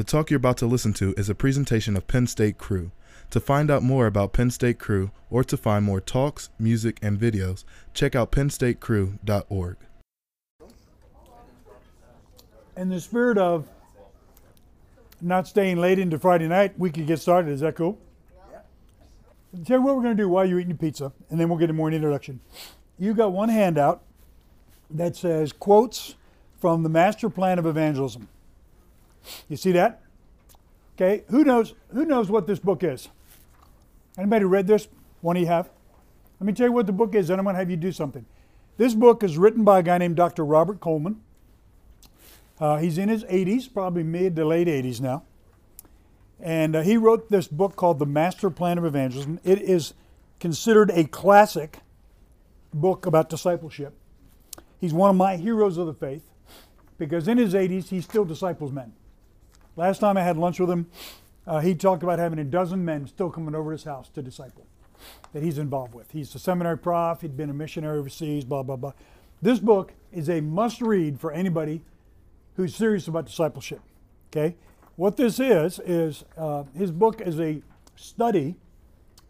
The talk you're about to listen to is a presentation of Penn State Cru. To find out more about Penn State Cru or to find more talks, music, and videos, check out pennstatecru.org. In the spirit of not staying late into Friday night, we can get started. Is that cool? Tell you what we're going to do while you're eating your pizza, and then we'll get a more introduction. You got one handout that says quotes from the Master Plan of Evangelism. You see that? Okay. Who knows? Who knows what this book is? Anybody read this? One of you have? Let me tell you what the book is, and I'm to have you do something. This book is written by a guy named Dr. Robert Coleman. Uh, he's in his 80s, probably mid to late 80s now. And uh, he wrote this book called The Master Plan of Evangelism. It is considered a classic book about discipleship. He's one of my heroes of the faith because in his 80s, he still disciples men. Last time I had lunch with him, uh, he talked about having a dozen men still coming over his house to disciple that he's involved with. He's a seminary prof, he'd been a missionary overseas, blah, blah, blah. This book is a must read for anybody who's serious about discipleship. Okay? What this is, is uh, his book is a study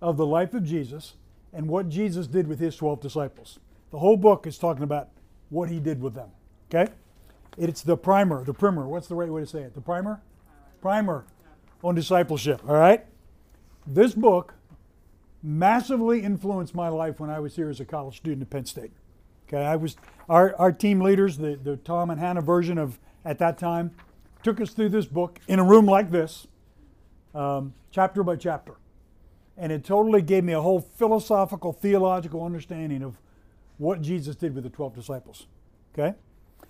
of the life of Jesus and what Jesus did with his 12 disciples. The whole book is talking about what he did with them. Okay? It's the primer, the primer. What's the right way to say it? The primer? Primer on discipleship. All right? This book massively influenced my life when I was here as a college student at Penn State. Okay, I was our, our team leaders, the, the Tom and Hannah version of at that time, took us through this book in a room like this, um, chapter by chapter. And it totally gave me a whole philosophical, theological understanding of what Jesus did with the 12 disciples. Okay?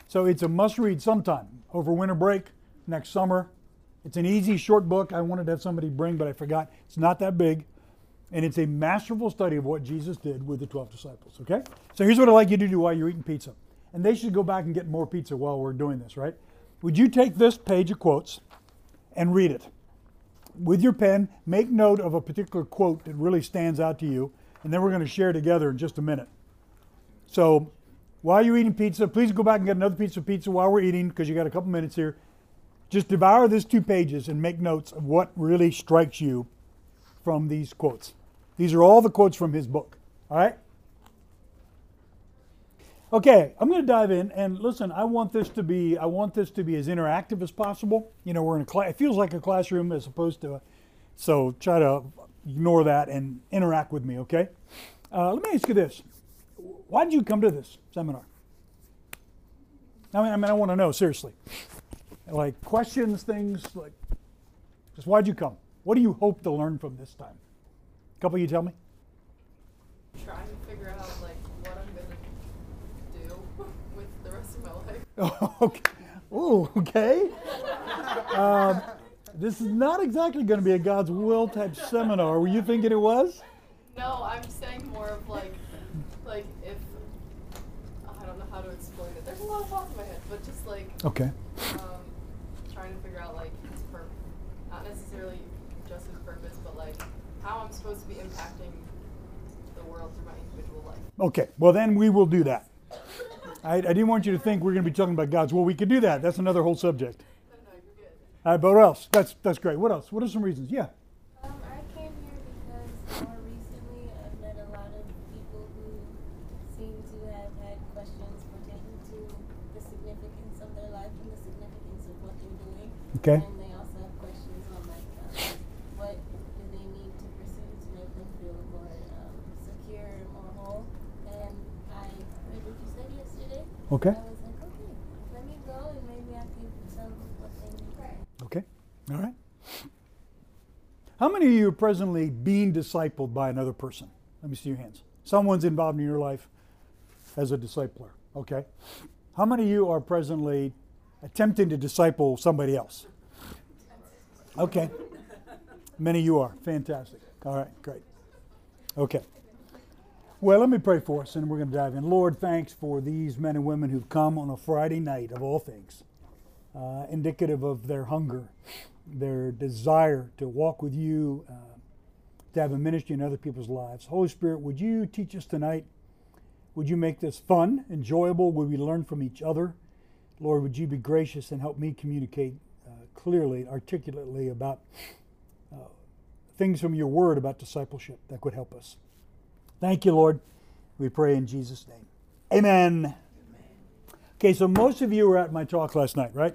So it's a must read sometime over winter break, next summer. It's an easy, short book. I wanted to have somebody bring, but I forgot. It's not that big. And it's a masterful study of what Jesus did with the 12 disciples. Okay? So here's what I'd like you to do while you're eating pizza. And they should go back and get more pizza while we're doing this, right? Would you take this page of quotes and read it? With your pen, make note of a particular quote that really stands out to you, and then we're going to share together in just a minute. So while you're eating pizza, please go back and get another piece of pizza while we're eating because you got a couple minutes here. Just devour these two pages and make notes of what really strikes you from these quotes. These are all the quotes from his book. All right? Okay, I'm going to dive in and listen. I want this to be I want this to be as interactive as possible. You know, we're in a class. It feels like a classroom as opposed to, a, so try to ignore that and interact with me. Okay. Uh, let me ask you this: Why did you come to this seminar? I mean, I mean, I want to know seriously. Like questions, things like, just why'd you come? What do you hope to learn from this time? A couple of you tell me. Trying to figure out like what I'm gonna do with the rest of my life. okay. Ooh, okay. Um, this is not exactly going to be a God's will type seminar. Were you thinking it was? No, I'm saying more of like, like if I don't know how to explain it. There's a lot of thoughts in my head, but just like Okay. um, trying to figure out like his purpose, not necessarily just his purpose, but like how I'm supposed to be impacting the world through my individual life. Okay. Well, then we will do that. I, I didn't want you to think we're going to be talking about God's will. We could do that. That's another whole subject. No, no, you're good. All right, but what else? That's that's great. What else? What are some reasons? Yeah. Um, I came here because more recently I've met a lot of people who seem to have had questions pertaining to the significance of their life and the significance of what they're doing. Okay. And they also have questions on like um, what do they need to pursue to make them feel more um, secure and more whole. And I heard what you said yesterday. Okay. I was like, okay, let me go and maybe I can tell them what they need. Okay. All right. How many of you are presently being discipled by another person? Let me see your hands. Someone's involved in your life as a discipler. Okay. How many of you are presently attempting to disciple somebody else? Okay. Many of you are. Fantastic. All right, great. Okay. Well, let me pray for us and we're going to dive in. Lord, thanks for these men and women who've come on a Friday night of all things, uh, indicative of their hunger, their desire to walk with you, uh, to have a ministry in other people's lives. Holy Spirit, would you teach us tonight? Would you make this fun, enjoyable? Would we learn from each other? Lord, would you be gracious and help me communicate uh, clearly, articulately about uh, things from your word about discipleship that could help us. Thank you, Lord. We pray in Jesus' name. Amen. Okay, so most of you were at my talk last night, right?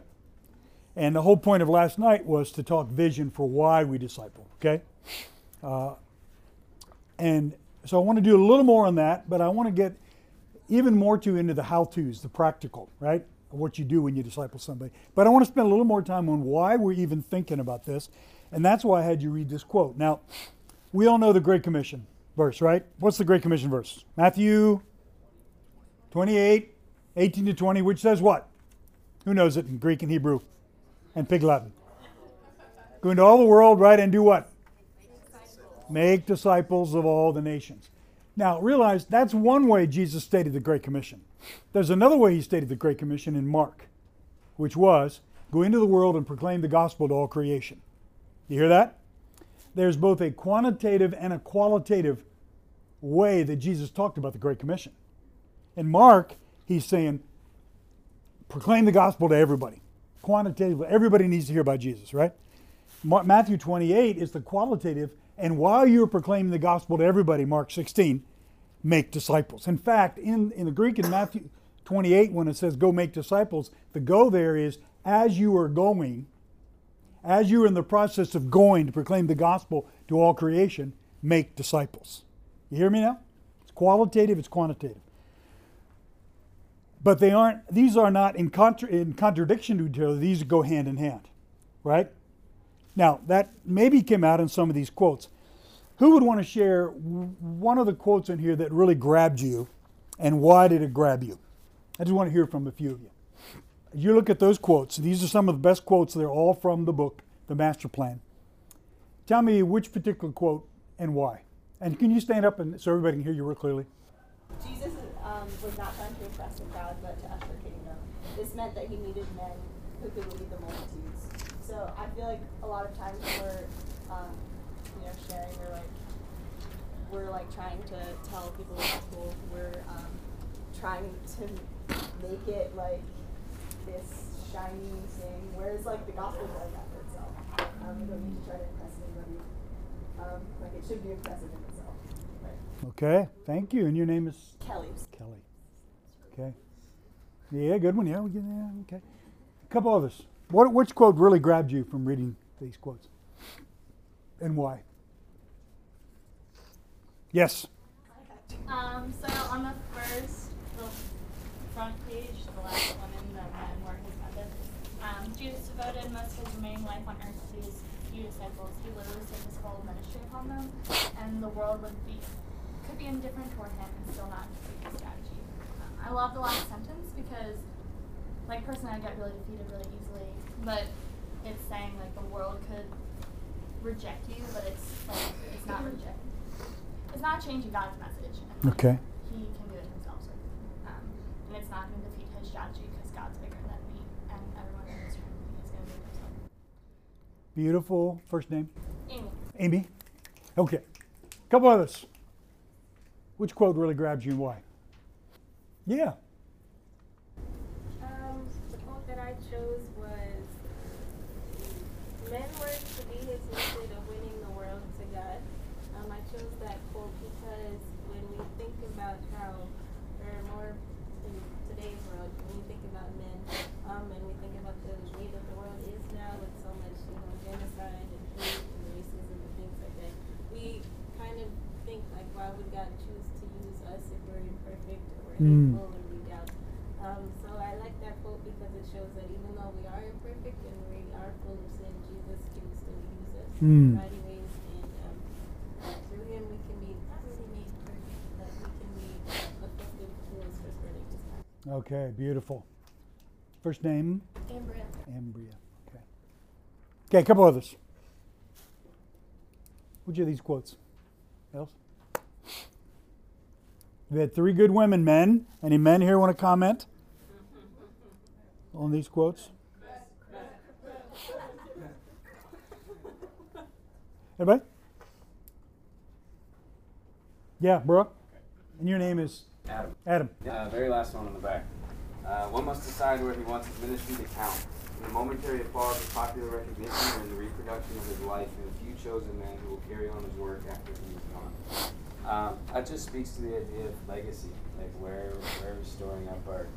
And the whole point of last night was to talk vision for why we disciple, okay? Uh, and so I want to do a little more on that, but I want to get even more to into the how to's, the practical, right? What you do when you disciple somebody. But I want to spend a little more time on why we're even thinking about this. And that's why I had you read this quote. Now, we all know the Great Commission verse, right? What's the Great Commission verse? Matthew 28, 18 to 20, which says what? Who knows it in Greek and Hebrew and Pig Latin? Go into all the world, right, and do what? Make disciples of all the nations. Now, realize that's one way Jesus stated the Great Commission. There's another way he stated the Great Commission in Mark, which was go into the world and proclaim the gospel to all creation. You hear that? There's both a quantitative and a qualitative way that Jesus talked about the Great Commission. In Mark, he's saying, proclaim the gospel to everybody. Quantitatively, everybody needs to hear about Jesus, right? Matthew 28 is the qualitative, and while you're proclaiming the gospel to everybody, Mark 16, make disciples. In fact, in, in the Greek in Matthew 28, when it says go make disciples, the go there is as you are going, as you're in the process of going to proclaim the gospel to all creation, make disciples. You hear me now? It's qualitative, it's quantitative. But they aren't, these are not in, contra, in contradiction to each other, these go hand in hand, right? Now, that maybe came out in some of these quotes. Who would want to share one of the quotes in here that really grabbed you, and why did it grab you? I just want to hear from a few of you. You look at those quotes, these are some of the best quotes. They're all from the book, The Master Plan. Tell me which particular quote and why. And can you stand up and so everybody can hear you real clearly? Jesus um, was not trying to impress the crowd, but to usher kingdom. This meant that he needed men who could lead the multitudes. So I feel like a lot of times we're, um, you know, sharing or like we're like trying to tell people the gospel. We're um, trying to make it like this shiny thing, whereas like the gospel does that for itself. Um, you don't need to try to impress anybody. Um, like it should be impressive in itself. Right. Okay, thank you. And your name is Kelly. Kelly. Okay. Yeah, good one. Yeah, yeah okay. A couple others. What which quote really grabbed you from reading these quotes, and why? Yes. Um, so on the first the front page, the last one in the men were his method. Um, Jesus devoted most of his remaining life on earth to his few disciples. He literally set his whole ministry upon them, and the world would be could be indifferent toward him and still not defeat his strategy. Um, I love the last sentence because, like personally, I get really defeated really easily, but it's saying like the world could reject you, but it's like it's not reject. It's not changing God's message. And Okay. He can do it himself, sort of. Um, and it's not going to defeat his strategy because God's bigger than me and everyone in this room. He's going to do it himself. Beautiful. First name? Amy. Amy. Okay. Couple others. Which quote really grabs you and why? Yeah. Um, the quote that I chose was Men were to be his method of winning the world to God. Um, I chose that quote because when we think about how there are more in today's world, when we think about men, um, and we think about the way that the world is now with so much, you know, genocide and hate and racism and things like that, we kind of think like, why would God choose to use us if we're imperfect or Mm. hateful and we doubt? Um, so I like that quote because it shows that even though we are imperfect and we are full of sin, Jesus can still use us Mm. in mighty ways, and um, through Him we can be not really made perfect, but we can be effective tools for spreading His gospel. Okay. Beautiful. First name? Ambria. Ambria. Okay. Okay. A couple others. Which of these quotes? Else? We had three good women. Men. Any men here want to comment on these quotes? Everybody? Yeah, bro. And your name is Adam. Adam. Uh, very last one on the back. Uh, one must decide where he wants his ministry to count. In the momentary applause of popular recognition and the reproduction of his life and a few chosen men who will carry on his work after he is gone. Um, that just speaks to the idea of legacy, like where where are we storing up our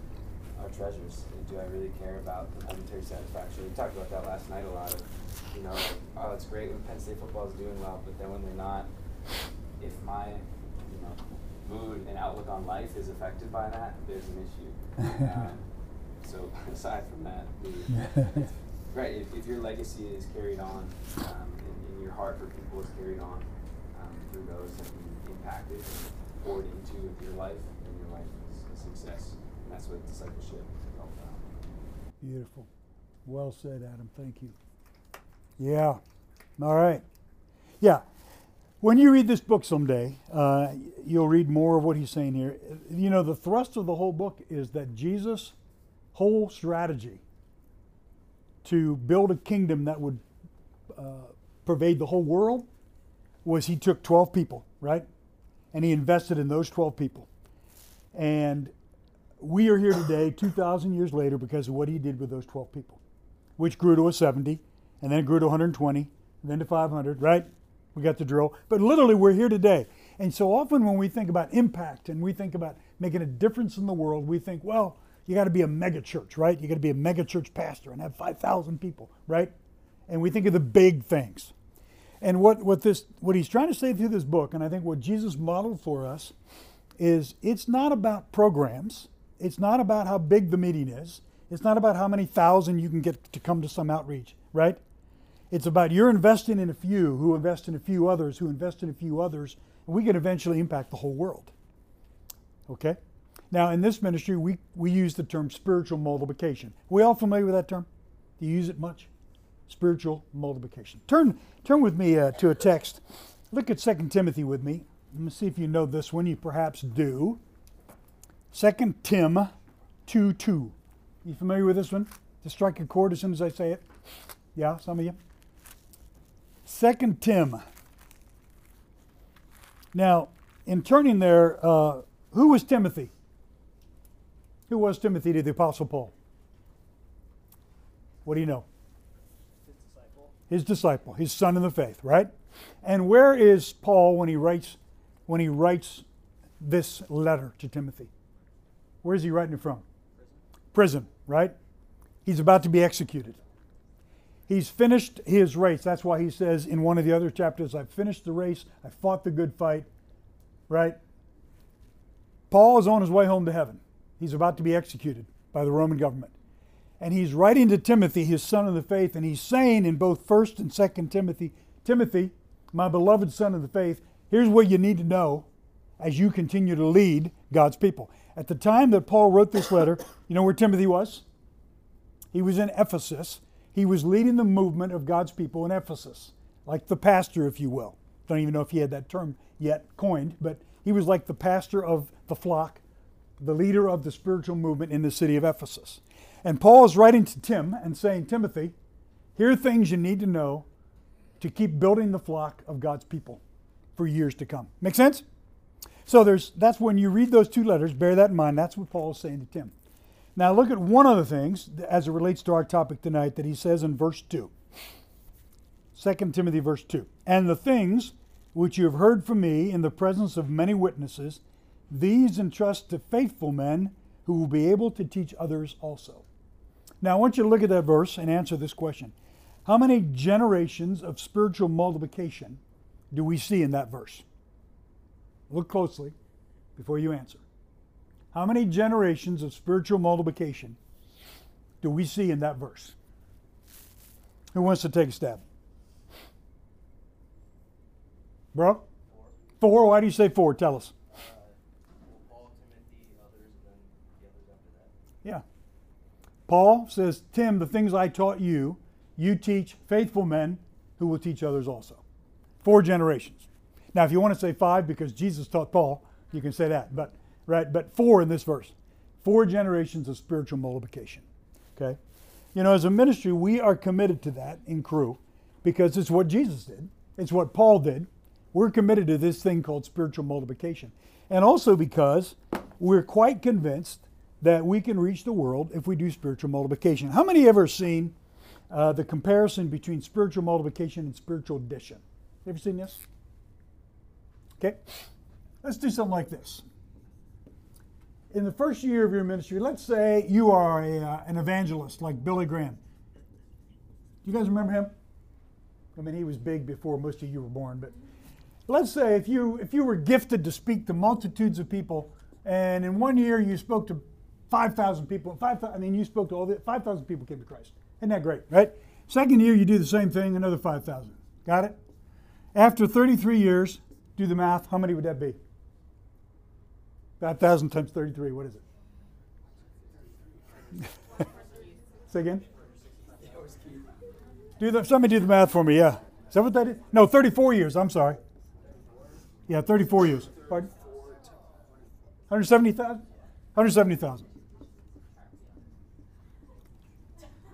our treasures? And do I really care about the momentary satisfaction? We talked about that last night a lot. Of, you know, like, oh, it's great when Penn State football is doing well, but then when they're not, if my you know mood and outlook on life is affected by that, there's an issue. Um, so aside from that, the, right, if, if your legacy is carried on, um, and, and your heart for people is carried on um, through those impacted and poured into your life, then your life is a success. And that's what discipleship is all about. Beautiful. Well said, Adam. Thank you. Yeah. All right. Yeah. When you read this book someday, uh, you'll read more of what he's saying here. You know, the thrust of the whole book is that Jesus' whole strategy to build a kingdom that would uh, pervade the whole world was he took 12 people, right? And he invested in those 12 people. And we are here today, 2,000 years later, because of what he did with those 12 people, which grew to a 70, and then it grew to 120, and then to 500, right? We got the drill. But literally, we're here today. And so often when we think about impact and we think about making a difference in the world, we think, well, you got to be a mega church, right? You got to be a mega church pastor and have 5,000 people, right? And we think of the big things. And what, what this what he's trying to say through this book, and I think what Jesus modeled for us, is it's not about programs. It's not about how big the meeting is. It's not about how many thousand you can get to come to some outreach, right? It's about you're investing in a few who invest in a few others who invest in a few others, and we can eventually impact the whole world. Okay? Now, in this ministry, we, we use the term spiritual multiplication. Are we all familiar with that term? Do you use it much? Spiritual multiplication. Turn, turn with me uh, to a text. Look at 2 Timothy with me. Let me see if you know this one. You perhaps do. 2 Tim 2 2. You familiar with this one? To strike a chord as soon as I say it? Yeah, some of you. 2 Tim. Now, in turning there, uh, who was Timothy? Who was Timothy to the Apostle Paul? What do you know? His disciple. His son in the faith, right? And where is Paul when he writes when he writes this letter to Timothy? Where is he writing it from? Prison, right? He's about to be executed. He's finished his race. That's why he says in one of the other chapters, I've finished the race, I fought the good fight, right? Paul is on his way home to heaven. He's about to be executed by the Roman government. And he's writing to Timothy, his son of the faith, and he's saying in both 1st and 2nd Timothy, Timothy, my beloved son of the faith, here's what you need to know as you continue to lead God's people. At the time that Paul wrote this letter, you know where Timothy was? He was in Ephesus. He was leading the movement of God's people in Ephesus, like the pastor, if you will. Don't even know if he had that term yet coined, but he was like the pastor of the flock the leader of the spiritual movement in the city of Ephesus. And Paul is writing to Tim and saying, Timothy, here are things you need to know to keep building the flock of God's people for years to come. Make sense? So there's that's when you read those two letters, bear that in mind. That's what Paul is saying to Tim. Now look at one of the things as it relates to our topic tonight that he says in verse 2. 2 Timothy verse 2. And the things which you have heard from me in the presence of many witnesses, these entrust to faithful men who will be able to teach others also. Now, I want you to look at that verse and answer this question How many generations of spiritual multiplication do we see in that verse? Look closely before you answer. How many generations of spiritual multiplication do we see in that verse? Who wants to take a stab? Bro? Four. Four? Why do you say four? Tell us. Yeah. Paul says, Tim, the things I taught you, you teach faithful men who will teach others also. Four generations. Now, if you want to say five because Jesus taught Paul, you can say that. But right, but four in this verse. Four generations of spiritual multiplication. Okay? You know, as a ministry, we are committed to that in Cru because it's what Jesus did. It's what Paul did. We're committed to this thing called spiritual multiplication. And also because we're quite convinced that we can reach the world if we do spiritual multiplication. How many ever seen uh, the comparison between spiritual multiplication and spiritual addition? Ever seen this? Okay, let's do something like this. In the first year of your ministry, let's say you are a, uh, an evangelist like Billy Graham. Do you guys remember him? I mean, he was big before most of you were born, but let's say if you if you were gifted to speak to multitudes of people, and in one year you spoke to five thousand people, five I mean you spoke to all the five thousand people came to Christ. Isn't that great, right? Second year you do the same thing, another five thousand. Got it? After 33 years, do the math. How many would that be? 5,000 times 33. What is it? Say again. Do the, somebody do the math for me. Yeah. Is that what that is? No, 34 years. I'm sorry. Yeah, 34 years. Pardon? 170,000? 170,000.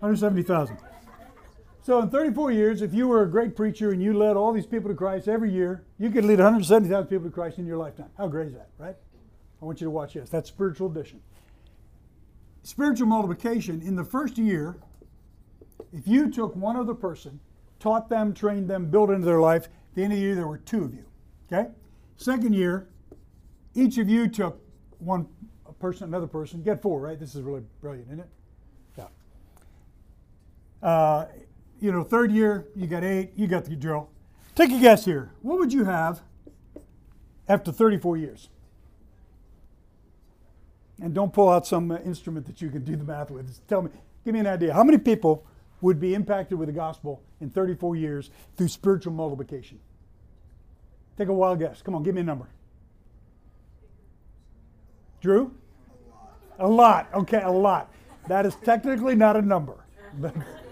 170,000. So in 34 years, if you were a great preacher and you led all these people to Christ every year, you could lead 170,000 people to Christ in your lifetime. How great is that, right? I want you to watch this. That's spiritual addition. Spiritual multiplication, in the first year, if you took one other person, taught them, trained them, built into their life, at the end of the year there were two of you. Okay? Second year, each of you took one person, another person, get four, right? This is really brilliant, isn't it? You know, third year, you got eight, you got the drill. Take a guess here. What would you have after 34 years? And don't pull out some uh, instrument that you can do the math with. Just tell me, give me an idea. How many people would be impacted with the gospel in 34 years through spiritual multiplication? Take a wild guess. Come on, give me a number. Drew? A lot. Okay, a lot. That is technically not a number.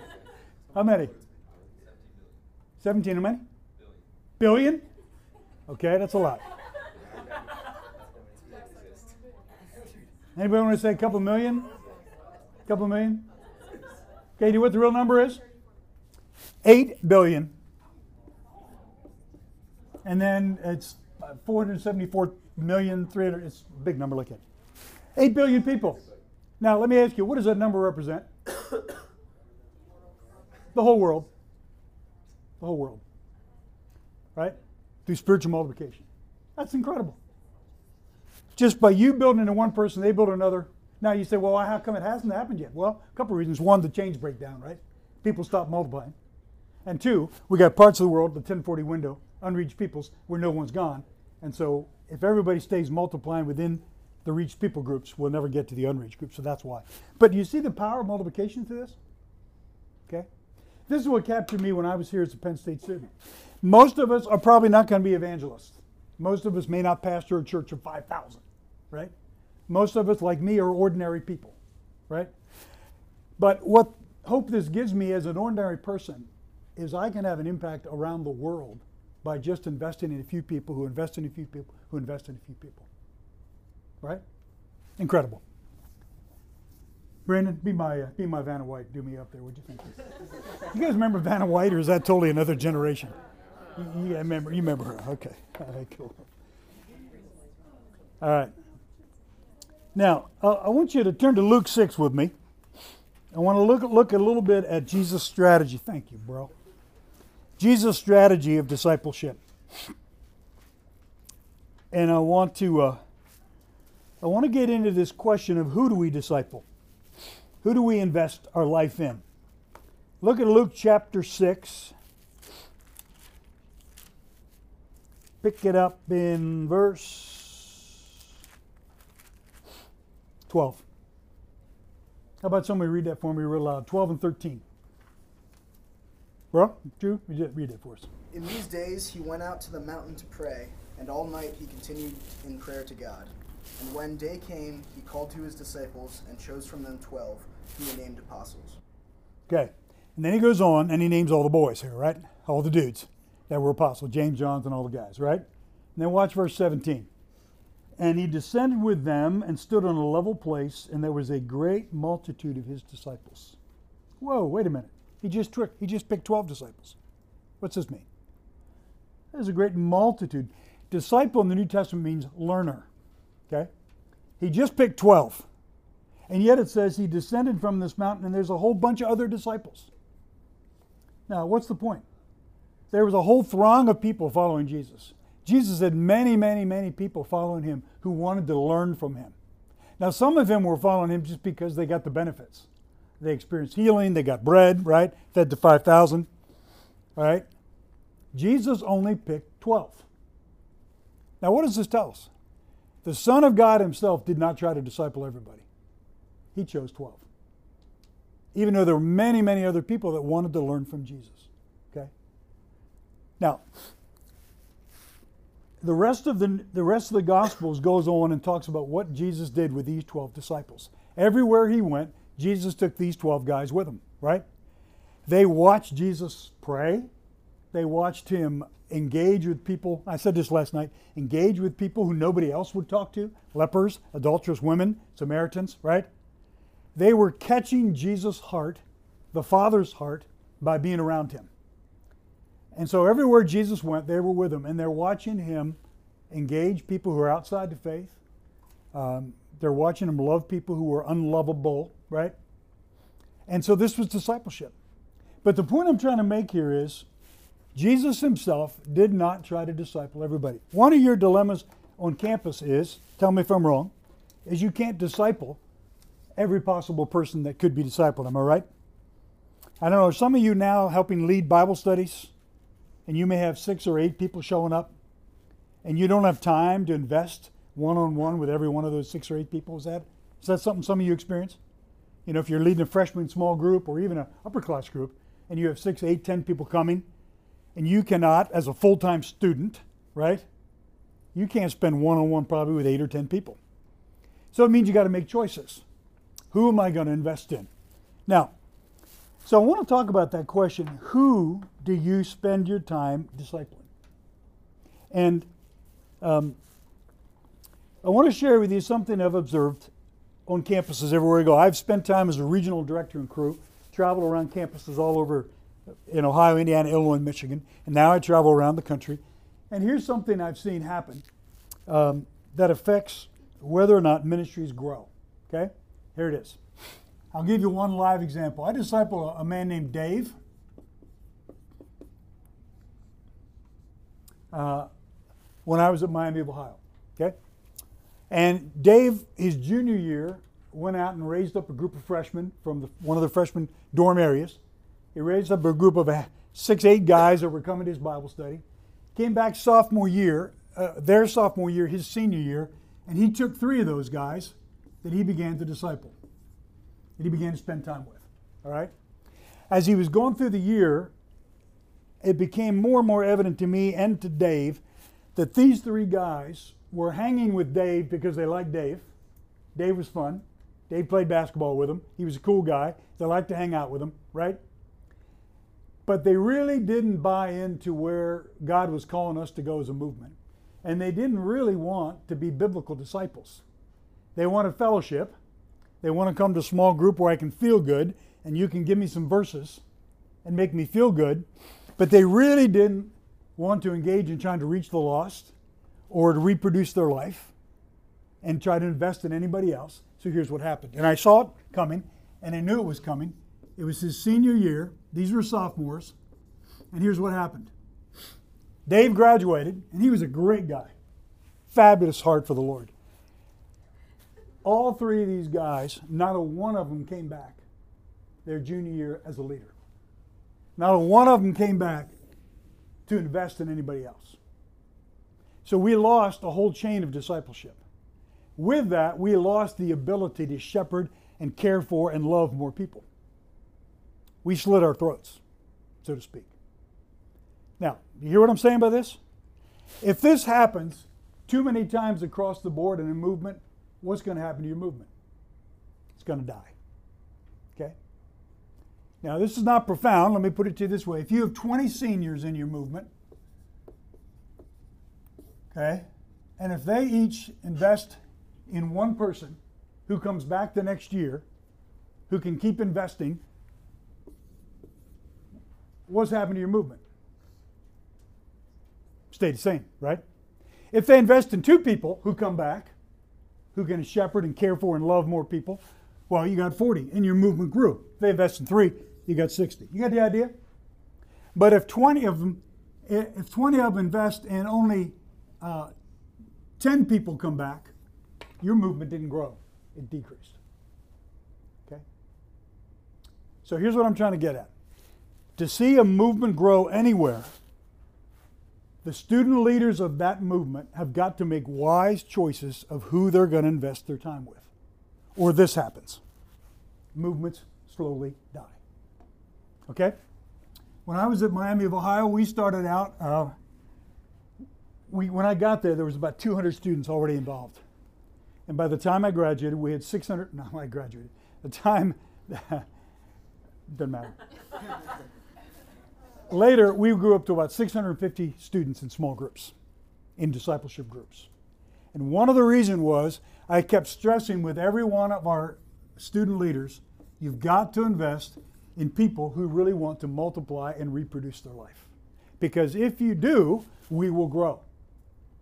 how many? 17 how many? Billion? Okay, that's a lot. Anybody want to say a couple million? A couple million? Okay, do you know what the real number is? 8 billion. And then it's 474 million, 300, it's a big number, look at it. 8 billion people. Now, let me ask you, what does that number represent? The whole world. The whole world. Right? Through spiritual multiplication. That's incredible. Just by you building into one person, they build another. Now you say, well, how come it hasn't happened yet? Well, a couple of reasons. One, the chains break down, right? People stop multiplying. And two, we got parts of the world, the 1040 window, unreached peoples, where no one's gone. And so if everybody stays multiplying within the reached people groups, we'll never get to the unreached groups. So that's why. But you see the power of multiplication to this? Okay? This is what captured me when I was here as a Penn State student. Most of us are probably not going to be evangelists. Most of us may not pastor a church of 5,000, right? Most of us, like me, are ordinary people, right? But what hope this gives me as an ordinary person is I can have an impact around the world by just investing in a few people who invest in a few people who invest in a few people. Right? Incredible. Brandon, be my uh, be my Vanna White. Do me up there. What'd you think? you guys remember Vanna White, or is that totally another generation? You, remember. You remember her? Okay. All right. Cool. All right. Now uh, I want you to turn to Luke six with me. I want to look look a little bit at Jesus' strategy. Thank you, bro. Jesus' strategy of discipleship. And I want to uh, I want to get into this question of who do we disciple? Who do we invest our life in? Look at Luke chapter 6. Pick it up in verse 12. How about somebody read that for me real loud? 12 and 13. Bro, Drew, read it for us. In these days he went out to the mountain to pray, and all night he continued in prayer to God. And when day came, he called to his disciples and chose from them twelve, he named apostles. Okay. And then he goes on and he names all the boys here, right? All the dudes that were apostles, James, John, and all the guys, right? And then watch verse 17. And he descended with them and stood on a level place, and there was a great multitude of his disciples. Whoa, wait a minute. He just tricked, he just picked 12 disciples. What's this mean? There's a great multitude. Disciple in the New Testament means learner. Okay? He just picked 12. And yet it says he descended from this mountain and there's a whole bunch of other disciples. Now, what's the point? There was a whole throng of people following Jesus. Jesus had many, many, many people following him who wanted to learn from him. Now, some of them were following him just because they got the benefits. They experienced healing, they got bread, right? Fed to 5,000, right? Jesus only picked 12. Now, what does this tell us? The Son of God himself did not try to disciple everybody, he chose 12. Even though there were many, many other people that wanted to learn from Jesus. Okay? Now, the rest of the the rest of the gospels goes on and talks about what Jesus did with these 12 disciples. Everywhere he went, Jesus took these 12 guys with him, right? They watched Jesus pray. They watched him engage with people. I said this last night engage with people who nobody else would talk to lepers, adulterous women, Samaritans, right? They were catching Jesus' heart, the Father's heart, by being around him. And so everywhere Jesus went, they were with him, and they're watching him engage people who are outside the faith. Um, they're watching him love people who are unlovable, right? And so this was discipleship. But the point I'm trying to make here is Jesus himself did not try to disciple everybody. One of your dilemmas on campus is, tell me if I'm wrong, is you can't disciple every possible person that could be discipled. Am I right? I don't know, some of you now helping lead Bible studies, and you may have six or eight people showing up, and you don't have time to invest one on one with every one of those six or eight people. Is that is that something some of you experience? You know, if you're leading a freshman small group or even an upper class group, and you have six, eight, ten people coming, and you cannot, as a full time student, right? You can't spend one on one probably with eight or ten people. So it means you got to make choices. Who am I going to invest in? Now, so I want to talk about that question who do you spend your time discipling? And um, I want to share with you something I've observed on campuses everywhere I go. I've spent time as a regional director and Cru, traveled around campuses all over in Ohio, Indiana, Illinois, Michigan, and now I travel around the country. And here's something I've seen happen um, that affects whether or not ministries grow. Okay? Here it is. I'll give you one live example. I disciple a, man named Dave. Uh, when I was at Miami of Ohio. Okay? And Dave, his junior year, went out and raised up a group of freshmen from the, one of the freshman dorm areas. He raised up a group of uh, six, eight guys that were coming to his Bible study. Came back sophomore year, uh, their sophomore year, his senior year, and he took three of those guys that he began to disciple, that he began to spend time with. All right? As he was going through the year, it became more and more evident to me and to Dave that these three guys were hanging with Dave because they liked Dave. Dave was fun. Dave played basketball with him. He was a cool guy. They liked to hang out with him, right? But they really didn't buy into where God was calling us to go as a movement. And they didn't really want to be biblical disciples. They wanted fellowship. They want to come to a small group where I can feel good and you can give me some verses and make me feel good. But they really didn't want to engage in trying to reach the lost or to reproduce their life and try to invest in anybody else. So here's what happened. And I saw it coming and I knew it was coming. It was his senior year. These were sophomores. And here's what happened Dave graduated, and he was a great guy. Fabulous heart for the Lord. All three of these guys, not a one of them came back their junior year as a leader. Not a one of them came back to invest in anybody else. So we lost a whole chain of discipleship. With that, we lost the ability to shepherd and care for and love more people. We slit our throats, so to speak. Now, you hear what I'm saying by this? If this happens too many times across the board in a movement, what's going to happen to your movement? It's going to die. Okay? Now, this is not profound. Let me put it to you this way. If you have 20 seniors in your movement, okay, and if they each invest in one person who comes back the next year, who can keep investing, what's happened to your movement? Stay the same, right? If they invest in two people who come back, who can shepherd and care for and love more people, Well, you got 40 and your movement grew. If they invest in three, you got 60. You got the idea? But if 20 of them, if 20 of them invest and only uh, 10 people come back, your movement didn't grow, it decreased. Okay? So here's what I'm trying to get at. To see a movement grow anywhere, the student leaders of that movement have got to make wise choices of who they're going to invest their time with. Or this happens. Movements slowly die. Okay? When I was at Miami of Ohio, we started out, uh, we, when I got there, there was about 200 students already involved. And by the time I graduated, we had 600, no, I graduated. The time, doesn't matter. Later, we grew up to about 650 students in small groups, in discipleship groups. And one of the reasons was I kept stressing with every one of our student leaders you've got to invest in people who really want to multiply and reproduce their life. Because if you do, we will grow.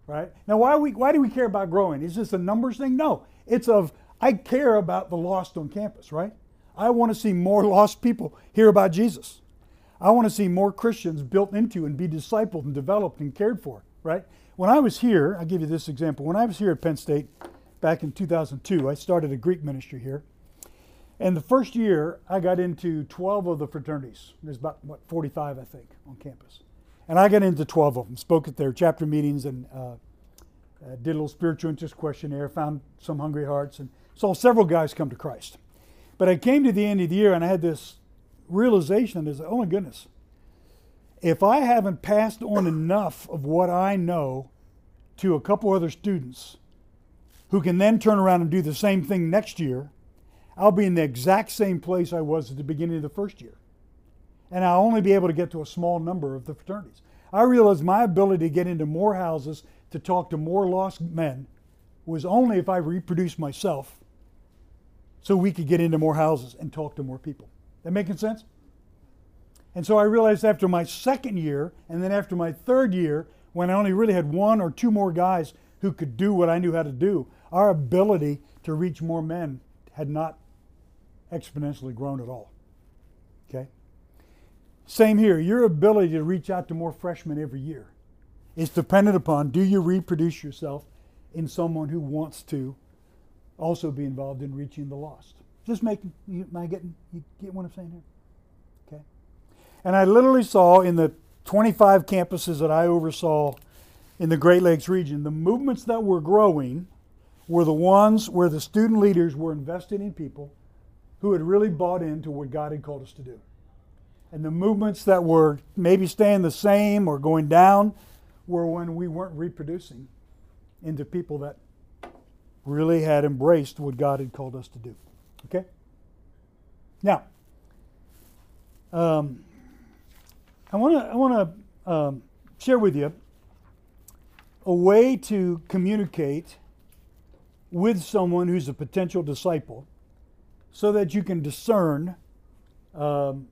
Right? Now, why, we, why do we care about growing? Is this a numbers thing? No. It's of, I care about the lost on campus, right? I want to see more lost people hear about Jesus. I want to see more Christians built into and be discipled and developed and cared for, right? When I was here, I'll give you this example. When I was here at Penn State back in 2002, I started a Greek ministry here. And the first year, I got into 12 of the fraternities. There's about, what, 45, I think, on campus. And I got into 12 of them, spoke at their chapter meetings, and uh, uh, did a little spiritual interest questionnaire, found some hungry hearts, and saw several guys come to Christ. But I came to the end of the year and I had this realization is, oh my goodness, if I haven't passed on enough of what I know to a couple other students who can then turn around and do the same thing next year, I'll be in the exact same place I was at the beginning of the first year. And I'll only be able to get to a small number of the fraternities. I realized my ability to get into more houses to talk to more lost men was only if I reproduced myself so we could get into more houses and talk to more people. That making sense? And so I realized after my second year, and then after my third year, when I only really had one or two more guys who could do what I knew how to do, our ability to reach more men had not exponentially grown at all. Okay? Same here. Your ability to reach out to more freshmen every year is dependent upon do you reproduce yourself in someone who wants to also be involved in reaching the lost. Just making, you, am I getting, you get what I'm saying here? Okay. And I literally saw in the 25 campuses that I oversaw in the Great Lakes region, the movements that were growing were the ones where the student leaders were investing in people who had really bought into what God had called us to do. And the movements that were maybe staying the same or going down were when we weren't reproducing into people that really had embraced what God had called us to do. Okay? Now, um, I want to I want to um, share with you a way to communicate with someone who's a potential disciple, so that you can discern um,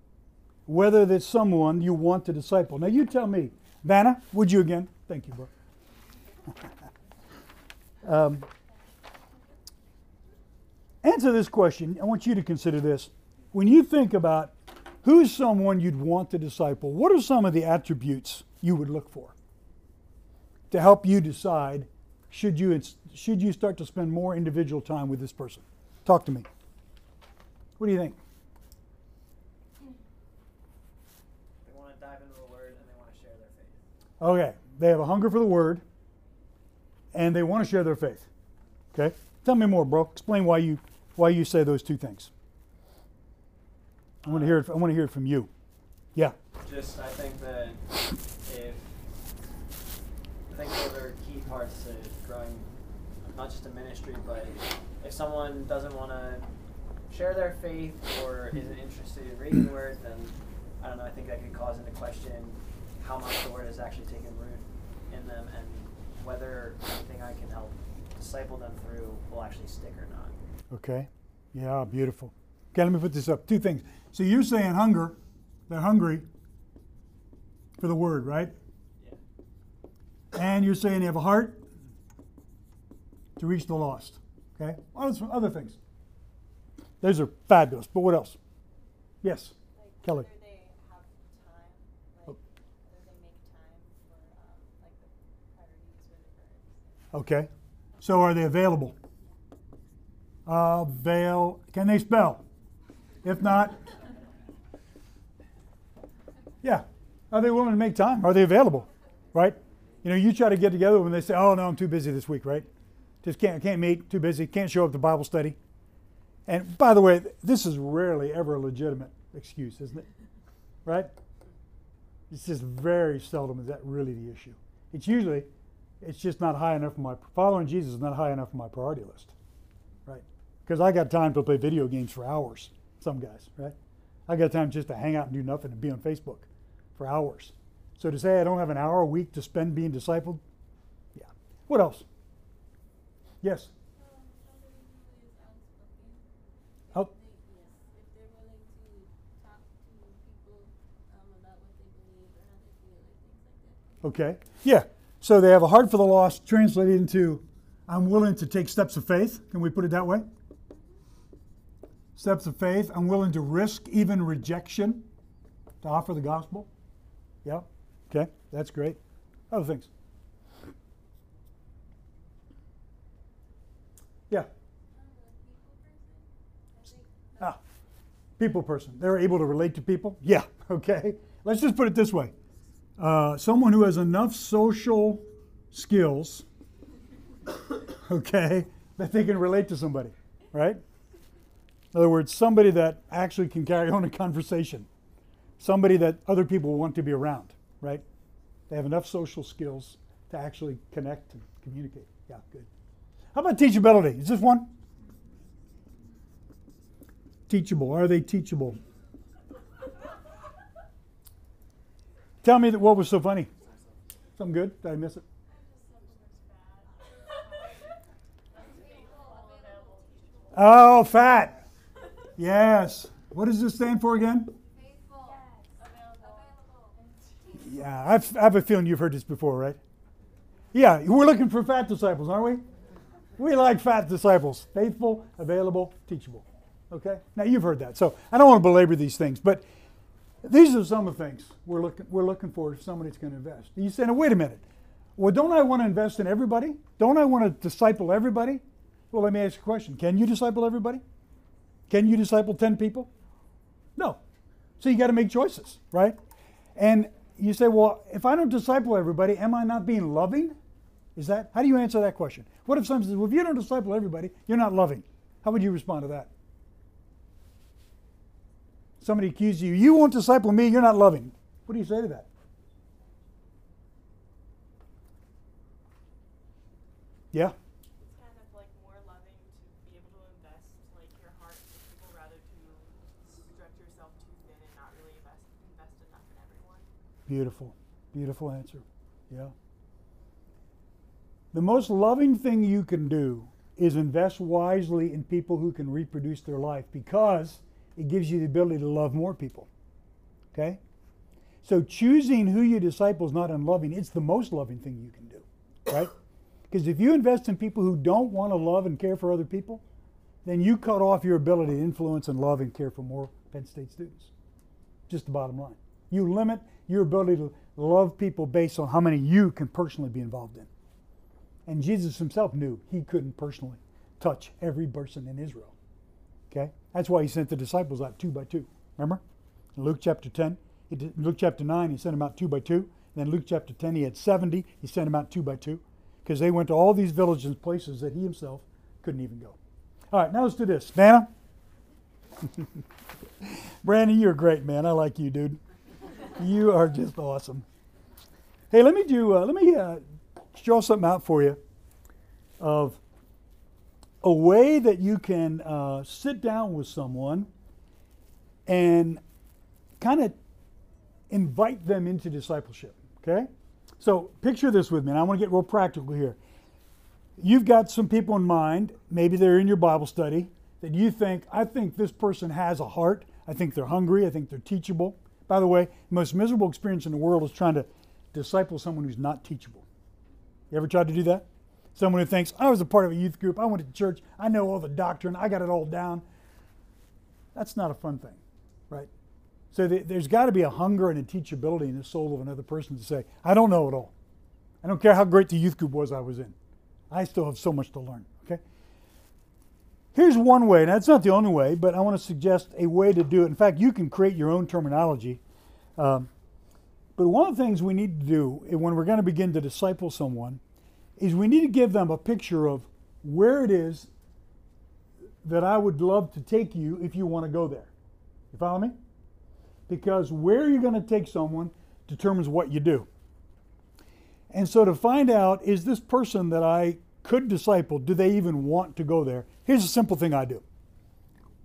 whether that's someone you want to disciple. Now, you tell me, Vanna, would you again? Thank you, bro. answer this question. I want you to consider this. When you think about who's someone you'd want to disciple, what are some of the attributes you would look for to help you decide should you, should you start to spend more individual time with this person? Talk to me. What do you think? They want to dive into the Word and they want to share their faith. Okay, they have a hunger for the Word and they want to share their faith. Okay? Tell me more, bro. Explain why you why you say those two things. I want to hear it. I want to hear it from you. Yeah. Just, I think that if I think those are key parts to growing, not just a ministry, but if someone doesn't want to share their faith or isn't interested in reading the word, then I don't know. I think that could cause into question how much the word has actually taken root in them and whether anything I can help disciple them through will actually stick or not. Okay. Yeah, beautiful. Okay, let me put this up. Two things. So you're saying hunger, they're hungry for the word, right? Yeah. And you're saying they have a heart to reach the lost. Okay? Are other things? Those are fabulous. But what else? Yes, Like Kelly. whether they have time, like Oh. whether they make time for um, like the priorities or the verbs. Okay. So are they available? Avail. Can they spell? If not, yeah. Are they willing to make time? Are they available? Right? You know, you try to get together when they say, "Oh no, I'm too busy this week." Right? Just can't can't meet. Too busy. Can't show up to Bible study. And by the way, this is rarely ever a legitimate excuse, isn't it? Right? It's just very seldom is that really the issue. It's usually it's just not high enough on my following Jesus is not high enough on my priority list, right? Because I got time to play video games for hours. Some guys, right? I got time just to hang out and do nothing and be on Facebook for hours. So to say I don't have an hour a week to spend being discipled, yeah. What else? Yes. Oh. Okay. Yeah. So they have a heart for the lost, translated into I'm willing to take steps of faith. Can we put it that way? Steps of faith. I'm willing to risk even rejection to offer the gospel. Yeah. Okay. That's great. Other things. Yeah. Ah, people person. They're able to relate to people? Yeah, okay. Let's just put it this way uh, someone who has enough social skills, okay, that they can relate to somebody, right? In other words, somebody that actually can carry on a conversation, somebody that other people want to be around, right? They have enough social skills to actually connect and communicate. Yeah, good. How about teachability? Is this one? teachable? Are they teachable? Tell me that what was so funny. Something good? Did I miss it? Oh, fat. Yes. What does this stand for again? Faithful. Yes. Available. Yeah, I've, I have a feeling you've heard this before, right? Yeah, we're looking for fat disciples, aren't we? We like fat disciples faithful, available, teachable. Okay? Now you've heard that. So I don't want to belabor these things, but these are some of the things we're looking, we're looking for somebody that's going to invest. You say, now, wait a minute. Well, don't I want to invest in everybody? Don't I want to disciple everybody? Well, let me ask you a question. Can you disciple everybody? Can you disciple 10 people? No. So you got to make choices, right? And you say, well, if I don't disciple everybody, am I not being loving? Is that, how do you answer that question? What if someone says, well, if you don't disciple everybody, you're not loving? How would you respond to that? Somebody accuses you, you won't disciple me, you're not loving. What do you say to that? Yeah? It's kind of like more loving to be able to invest like your heart in people rather to stretch yourself too thin and not really invest invest enough in everyone. Beautiful. Beautiful answer. Yeah. The most loving thing you can do is invest wisely in people who can reproduce their life because it gives you the ability to love more people. Okay? So choosing who you disciple is not unloving, it's the most loving thing you can do. Right? Because if you invest in people who don't want to love and care for other people, then you cut off your ability to influence and love and care for more Penn State students. Just the bottom line. You limit your ability to love people based on how many you can personally be involved in. And Jesus himself knew he couldn't personally touch every person in Israel. Okay? That's why he sent the disciples out two by two. Remember? In Luke chapter 10, he did, Luke chapter 9, he sent them out two by two. Then Luke chapter 10, he had 70, he sent them out two by two. Because they went to all these villages and places that he himself couldn't even go. All right, now let's do this. Vanna? Brandon, you're a great, man. I like you, dude. You are just awesome. Hey, let me do. Uh, let me uh, draw something out for you of a way that you can uh, sit down with someone and kind of invite them into discipleship. Okay, so picture this with me. And I want to get real practical here. You've got some people in mind. Maybe they're in your Bible study that you think, I think this person has a heart. I think they're hungry. I think they're teachable. By the way, the most miserable experience in the world is trying to disciple someone who's not teachable. You ever tried to do that? Someone who thinks, I was a part of a youth group, I went to church, I know all the doctrine, I got it all down. That's not a fun thing, right? So th- there's got to be a hunger and a teachability in the soul of another person to say, I don't know it all. I don't care how great the youth group was I was in. I still have so much to learn. Here's one way, and that's not the only way, but I want to suggest a way to do it. In fact, you can create your own terminology. Um, but one of the things we need to do when we're going to begin to disciple someone is we need to give them a picture of where it is that I would love to take you if you want to go there. You follow me? Because where you're going to take someone determines what you do. And so to find out, is this person that I could disciple, do they even want to go there? Here's a simple thing I do.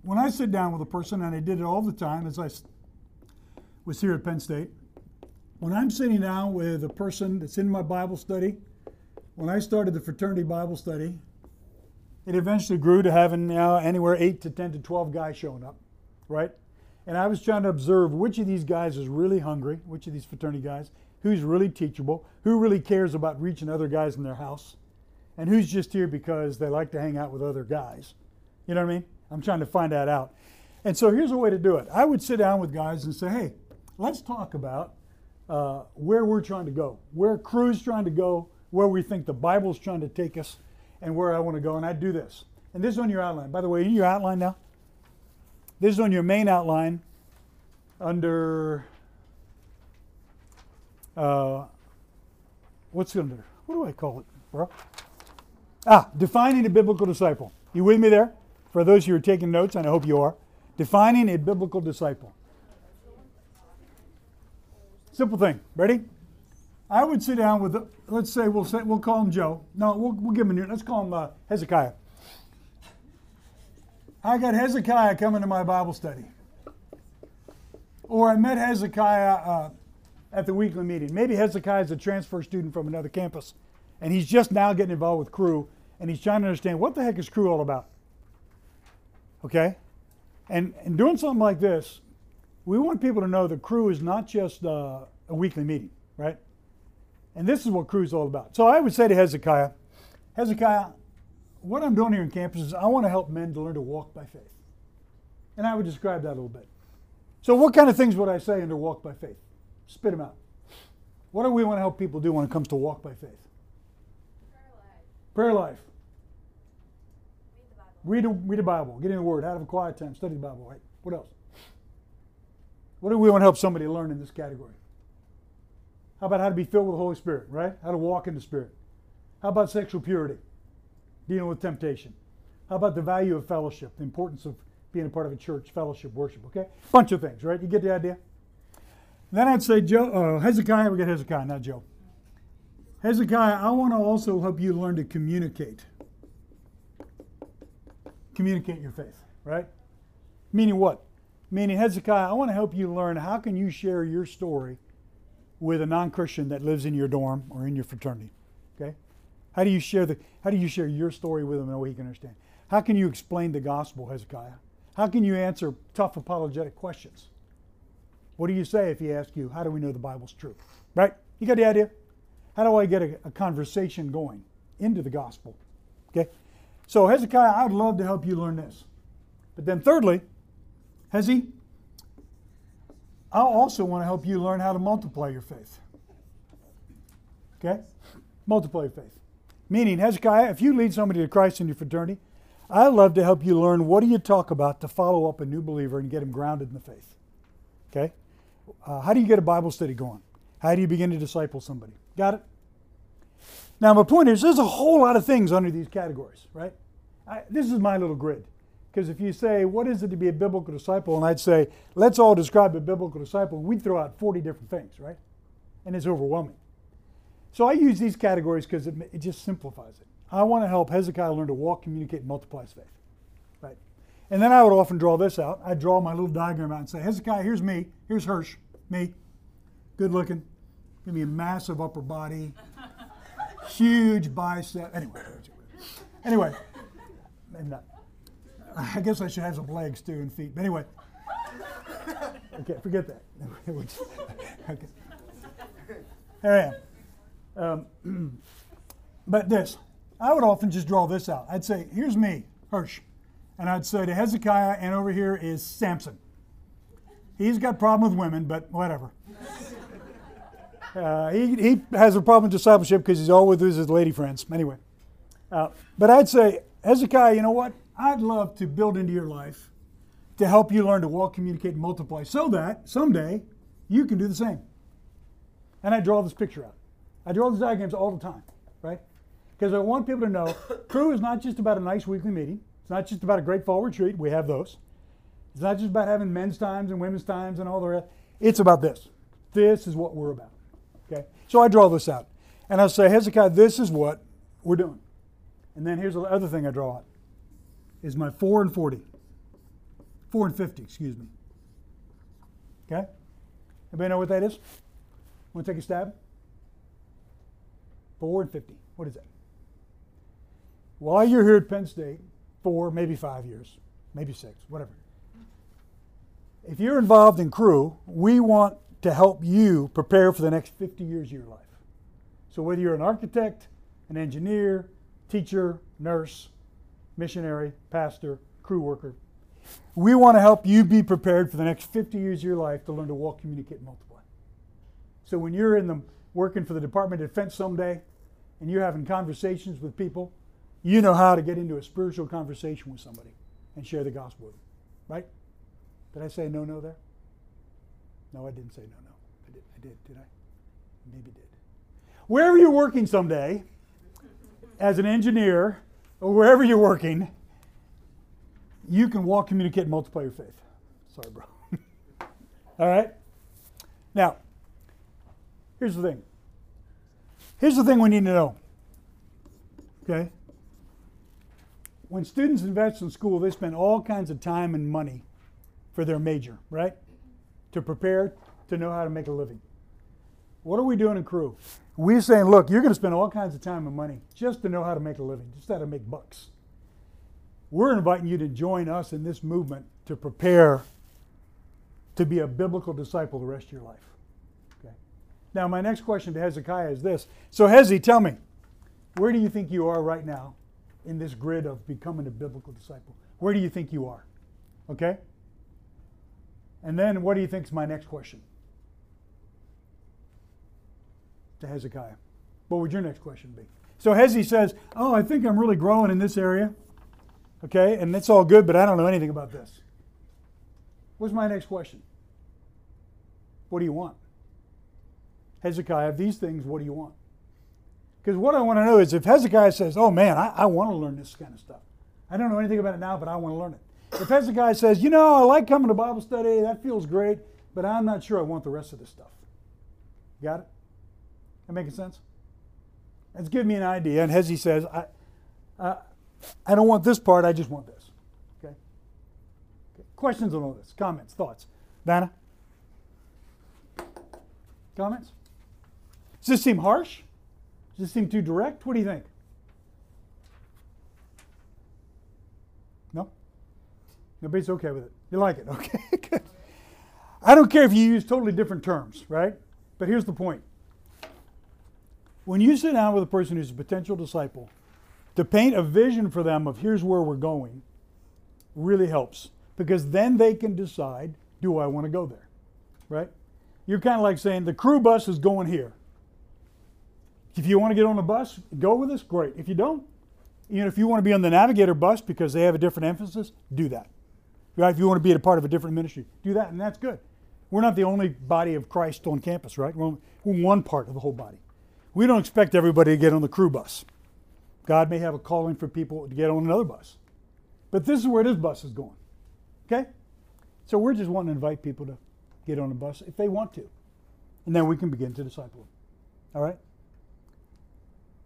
When I sit down with a person, and I did it all the time as I was here at Penn State, when I'm sitting down with a person that's in my Bible study, when I started the fraternity Bible study, it eventually grew to having now anywhere 8 to 10 to 12 guys showing up, right? And I was trying to observe which of these guys is really hungry, which of these fraternity guys, who's really teachable, who really cares about reaching other guys in their house, and who's just here because they like to hang out with other guys. You know what I mean? I'm trying to find that out. And so here's a way to do it. I would sit down with guys and say, hey, let's talk about uh, where we're trying to go, where Cru's trying to go, where we think the Bible's trying to take us, and where I want to go. And I do this. And this is on your outline. By the way, your outline now, this is on your main outline under uh, what's under? What do I call it, bro? Ah, defining a biblical disciple. You with me there? For those who are taking notes, and I hope you are. Defining a biblical disciple. Simple thing. Ready? I would sit down with, let's say we'll say we'll call him Joe. No, we'll, we'll give him a new. Let's call him uh, Hezekiah. I got Hezekiah coming to my Bible study, or I met Hezekiah uh, at the weekly meeting. Maybe Hezekiah is a transfer student from another campus, and he's just now getting involved with Cru and he's trying to understand what the heck is Cru all about. Okay, and and doing something like this, we want people to know that Cru is not just uh, a weekly meeting, right? And this is what Cru is all about. So I would say to Hezekiah, Hezekiah, what I'm doing here in campus is I want to help men to learn to walk by faith. And I would describe that a little bit. So, what kind of things would I say under walk by faith? Spit them out. What do we want to help people do when it comes to walk by faith? Prayer life. Read the Bible. Read, the Bible. Get in the Word. Have a quiet time. Study the Bible. Right? What else? What do we want to help somebody learn in this category? How about how to be filled with the Holy Spirit, right? How to walk in the Spirit. How about sexual purity? Dealing with temptation. How about the value of fellowship, the importance of being a part of a church, fellowship, worship, okay? Bunch of things, right? You get the idea? Then I'd say, Joe, uh, Hezekiah, we got Hezekiah, not Joe. Hezekiah, I want to also help you learn to communicate. Communicate your faith, right? Meaning what? Meaning, Hezekiah, I want to help you learn how can you share your story with a non-Christian that lives in your dorm or in your fraternity. Okay? How do you share the how do you share your story with him in a way he can understand? How can you explain the gospel, Hezekiah? How can you answer tough apologetic questions? What do you say if he asks you, how do we know the Bible's true? Right? You got the idea? How do I get a, a conversation going into the gospel? Okay? So Hezekiah, I'd love to help you learn this. But then thirdly, Hezi, I also want to help you learn how to multiply your faith. Okay? Multiply your faith. Meaning, Hezekiah, if you lead somebody to Christ in your fraternity, I love to help you learn what do you talk about to follow up a new believer and get him grounded in the faith. Okay? Uh, how do you get a Bible study going? How do you begin to disciple somebody? Got it? Now, my point is, there's a whole lot of things under these categories, right? I, this is my little grid. Because if you say, what is it to be a biblical disciple? And I'd say, let's all describe a biblical disciple, we'd throw out 40 different things, right? And it's overwhelming. So I use these categories because it, it, just simplifies it. I want to help Hezekiah learn to walk, communicate, and multiply his faith. Right? And then I would often draw this out. I'd draw my little diagram out and say, Hezekiah, here's me. Here's Hirsch, me. Good looking. Give me a massive upper body, huge bicep. Anyway. Anyway. Maybe not. I guess I should have some legs too and feet. But anyway, okay, forget that. okay. There I am. Um, but this, I would often just draw this out. I'd say, here's me, Hirsch. And I'd say to Hezekiah, and over here is Samson. He's got problem with women, but whatever. Uh, he, he has a problem with discipleship because he's always with his lady friends. Anyway, uh, but I'd say, Hezekiah, you know what? I'd love to build into your life to help you learn to walk, communicate, and multiply so that someday you can do the same. And I draw this picture out. I draw these diagrams all the time, right? Because I want people to know Cru is not just about a nice weekly meeting. It's not just about a great fall retreat. We have those. It's not just about having men's times and women's times and all the rest. It's about this. This is what we're about. Okay? So I draw this out. And I say, Hezekiah, this is what we're doing. And then here's the other thing I draw out is my 4 and 40. 4 and 50, excuse me. Okay? Anybody know what that is? Want to take a stab? 4 and 50. What is that? While you're here at Penn State, four, maybe five years, maybe six, whatever. If you're involved in Cru, we want to help you prepare for the next 50 years of your life. So whether you're an architect, an engineer, teacher, nurse, missionary, pastor, Cru worker, we want to help you be prepared for the next 50 years of your life to learn to walk, communicate, and multiply. So when you're in the working for the Department of Defense someday and you're having conversations with people, you know how to get into a spiritual conversation with somebody and share the gospel with them. Right? Did I say no no there? No, I didn't say no no. I did I did, did I? Maybe did. Wherever you're working someday, as an engineer, or wherever you're working, you can walk, communicate, and multiply your faith. Sorry, bro. All right? Now, here's the thing. Here's the thing we need to know. Okay? When students invest in school, they spend all kinds of time and money for their major, right? To prepare to know how to make a living. What are we doing in Cru? We're saying, look, you're going to spend all kinds of time and money just to know how to make a living, just how to make bucks. We're inviting you to join us in this movement to prepare to be a biblical disciple the rest of your life. Okay. Now, my next question to Hezekiah is this. So, Hezi, tell me, where do you think you are right now in this grid of becoming a biblical disciple? Where do you think you are? Okay? And then what do you think is my next question? To Hezekiah. What would your next question be? So Hezi says, Oh, I think I'm really growing in this area. Okay, and it's all good, but I don't know anything about this. What's my next question? What do you want? Hezekiah, these things, what do you want? Because what I want to know is if Hezekiah says, Oh man, I, I want to learn this kind of stuff. I don't know anything about it now, but I want to learn it. If Hezekiah says, You know, I like coming to Bible study, that feels great, but I'm not sure I want the rest of this stuff. Got it? That making sense? Let's give me an idea. And Hezi says, I, uh, I don't want this part, I just want this. Okay? okay. Questions on all this? Comments, thoughts? Vanna? Comments? Does this seem harsh? Does this seem too direct? What do you think? No? Nobody's okay with it. You like it? Okay, good. I don't care if you use totally different terms, right? But here's the point. When you sit down with a person who's a potential disciple, to paint a vision for them of here's where we're going really helps because then they can decide do I want to go there? Right? You're kind of like saying the Cru bus is going here. If you want to get on the bus, go with us, great. If you don't, you know, if you want to be on the navigator bus because they have a different emphasis, do that. Right? If you want to be a part of a different ministry, do that, and that's good. We're not the only body of Christ on campus, right? We're one part of the whole body. We don't expect everybody to get on the Cru bus. God may have a calling for people to get on another bus. But this is where this bus is going. Okay? So we're just wanting to invite people to get on a bus if they want to. And then we can begin to disciple them. All right?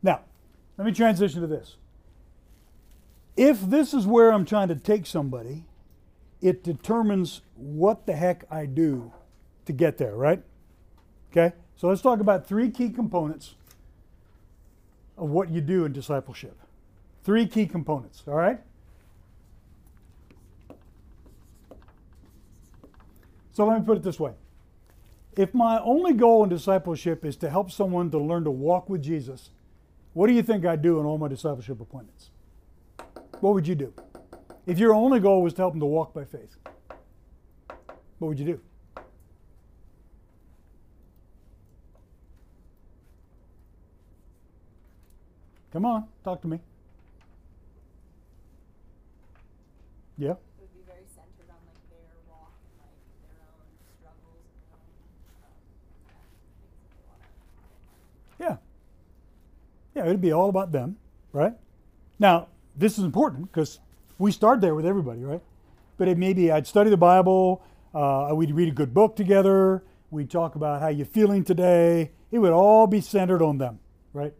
Now, let me transition to this. If this is where I'm trying to take somebody, it determines what the heck I do to get there, right? Okay? So let's talk about three key components of what you do in discipleship. Three key components, all right? So let me put it this way. If my only goal in discipleship is to help someone to learn to walk with Jesus, what do you think I do in all my discipleship appointments? What would you do? If your only goal was to help them to walk by faith, what would you do? Come on, talk to me. Yeah. It would be very centered on like their walk and like their own struggles and um, yeah, things that they want to. Yeah, it'd be all about them, right? Now, this is important because we start there with everybody, right? But it maybe I'd study the Bible, uh, we'd read a good book together, we'd talk about how you're feeling today. It would all be centered on them, right?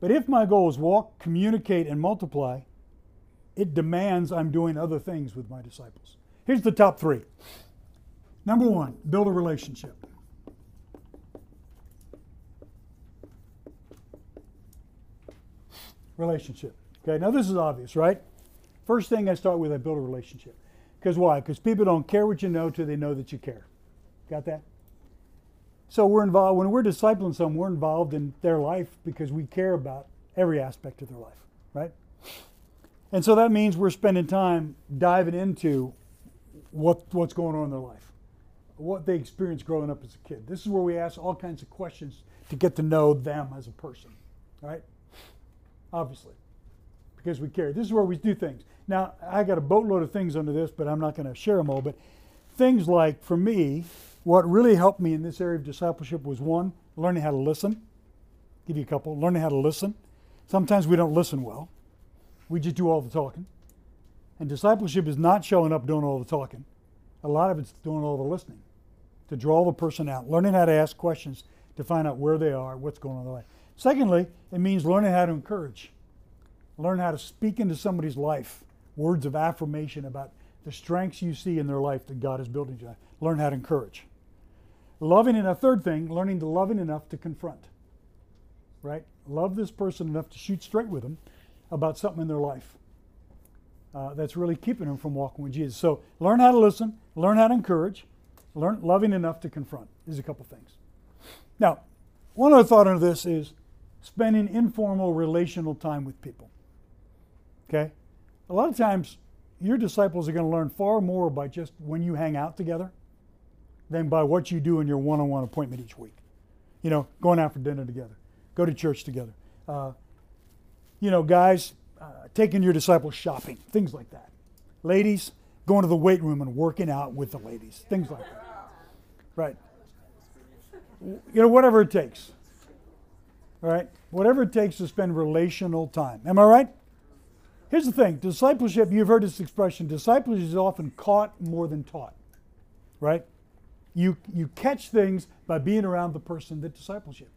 But if my goal is walk, communicate, and multiply, it demands I'm doing other things with my disciples. Here's the top three. Number one, build a relationship. Relationship. Okay, now this is obvious, right? First thing I start with, I build a relationship. Because why? Because people don't care what you know till they know that you care. Got that? So we're involved when we're discipling someone, we're involved in their life because we care about every aspect of their life, right? And so that means we're spending time diving into what what's going on in their life, what they experienced growing up as a kid. This is where we ask all kinds of questions to get to know them as a person, right? Obviously, because we care. This is where we do things. Now, I got a boatload of things under this, but I'm not going to share them all. But things like, for me, what really helped me in this area of discipleship was one, learning how to listen. Give you a couple. Learning how to listen. Sometimes we don't listen well. We just do all the talking. And discipleship is not showing up doing all the talking. A lot of it's doing all the listening to draw the person out, learning how to ask questions to find out where they are, what's going on in their life. Secondly, it means learning how to encourage, learn how to speak into somebody's life words of affirmation about the strengths you see in their life that God is building you. Learn how to encourage. Loving, a third thing, learning to loving enough to confront. Right? Love this person enough to shoot straight with them about something in their life uh, that's really keeping them from walking with Jesus. So learn how to listen, learn how to encourage, learn loving enough to confront. Are a couple things. Now, one other thought on this is spending informal relational time with people. Okay? A lot of times, your disciples are going to learn far more by just when you hang out together than by what you do in your one on one appointment each week. You know, going out for dinner together, go to church together. Uh, you know, guys, uh, taking your disciples shopping, things like that. Ladies, going to the weight room and working out with the ladies, things like that. Right. You know, whatever it takes. All right? Whatever it takes to spend relational time. Am I right? Here's the thing discipleship, you've heard this expression discipleship is often caught more than taught, right? You, you catch things by being around the person that discipleship.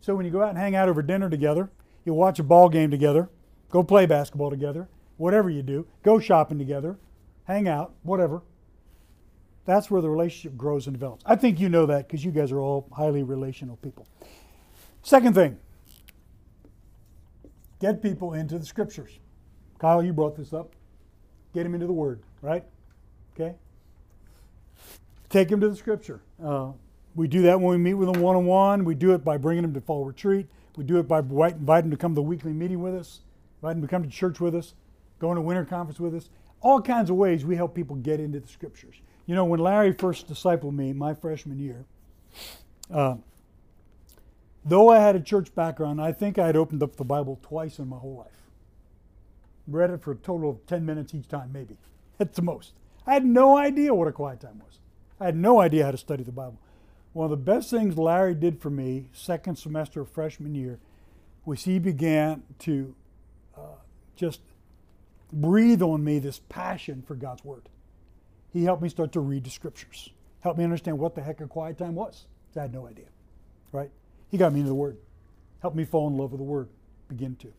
So when you go out and hang out over dinner together, you watch a ball game together, go play basketball together, whatever you do, go shopping together, hang out, whatever. That's where the relationship grows and develops. I think you know that because you guys are all highly relational people. Second thing, get people into the scriptures. Kyle, you brought this up. Get him into the Word, right? Okay? Take him to the Scripture. Uh, we do that when we meet with them one on one. We do it by bringing them to fall retreat. We do it by inviting them to come to the weekly meeting with us, inviting them to come to church with us, going to winter conference with us. All kinds of ways we help people get into the Scriptures. You know, when Larry first discipled me my freshman year, uh, though I had a church background, I think I had opened up the Bible twice in my whole life read it for a total of 10 minutes each time, maybe, at the most. I had no idea what a quiet time was. I had no idea how to study the Bible. One of the best things Larry did for me, second semester of freshman year, was he began to uh, just breathe on me this passion for God's Word. He helped me start to read the Scriptures, helped me understand what the heck a quiet time was. I had no idea, right? He got me into the Word, helped me fall in love with the Word, begin to.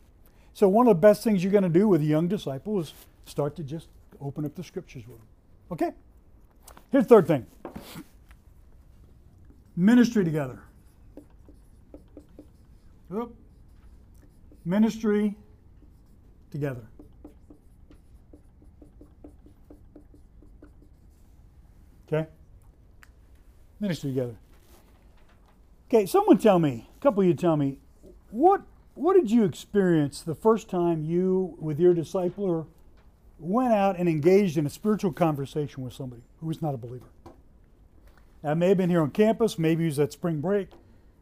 So one of the best things you're going to do with a young disciple is start to just open up the scriptures with them. Okay? Here's the third thing. Ministry together. Oop. Ministry together. Okay? Ministry together. Okay, someone tell me, a couple of you tell me, what what did you experience the first time you, with your discipler, went out and engaged in a spiritual conversation with somebody who was not a believer. That may have been here on campus, maybe he was at spring break,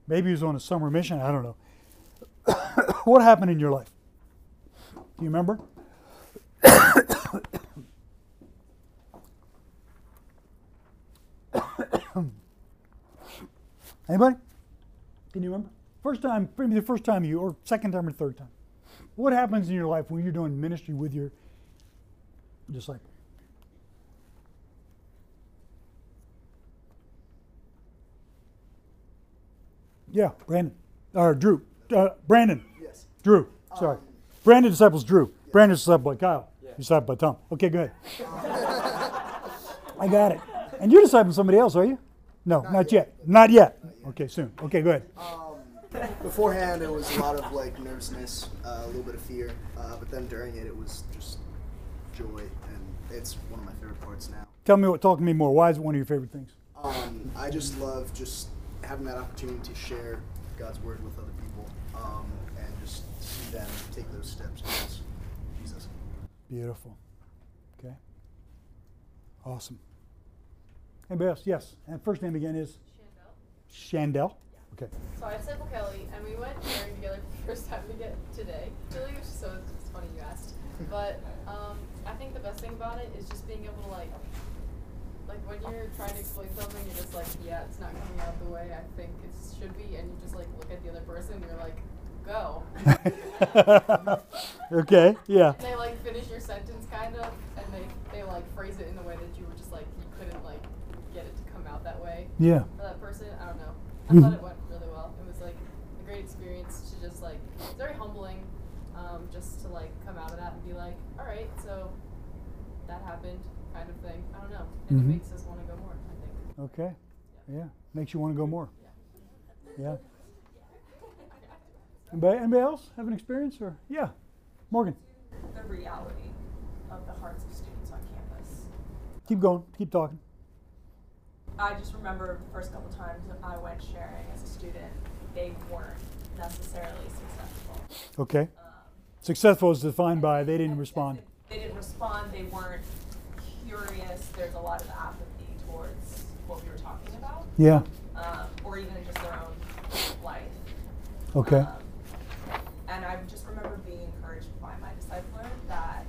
maybe he was on a summer mission, I don't know. what happened in your life? Do you remember? Anybody? Can you remember? First time, maybe the first time you, or second time or third time. What happens in your life when you're doing ministry with your disciple? Yeah, Brandon. Or Drew. Uh, Brandon. Yes. Drew. Sorry. Um, Brandon disciples Drew. Brandon discipled by Kyle. Yeah. Discipled by Tom. Okay, go ahead. I got it. And you're discipling somebody else, are you? No, not, Not yet. yet. Not yet. Okay, soon. Okay, go ahead. Um, beforehand, it was a lot of like nervousness, uh, a little bit of fear, uh, but then during it, it was just joy, and it's one of my favorite parts now. Tell me what. Talk to me more. Why is it one of your favorite things? Um, I just love just having that opportunity to share God's word with other people, um, and just see them take those steps towards Jesus. Beautiful. Okay. Awesome. Anybody else? Yes. And first name again is Chandel. Shandell. Okay. So I disciple Kelly, and we went sharing together for the first time to get today. Which is so it's funny you asked. But um, I think the best thing about it is just being able to like, like when you're trying to explain something, you're just like, yeah, it's not coming out the way I think it should be, and you just like look at the other person, and you're like, go. okay. Yeah. And they like finish your sentence kind of, and they they like phrase it in a way that you were just like you couldn't like get it to come out that way Yeah. for that person. I don't know. I Mhm. thought it went really well. It was like a great experience to just like it's very humbling, um, just to like come out of that and be like, all right, so that happened, kind of thing. I don't know, and Mhm. it makes us want to go more. I think. Okay. Yeah. Makes you want to go more. Yeah. Anybody, anybody else have an experience or yeah, Morgan, The reality of the hearts of students on campus. keep going, keep talking. I just remember the first couple times that I went sharing as a student, they weren't necessarily successful. Okay. Um, Successful is defined by they didn't respond. They didn't respond. They weren't curious. There's a lot of apathy towards what we were talking about, Yeah. um, or even just their own life. Okay. Um, and I just remember being encouraged by my discipler that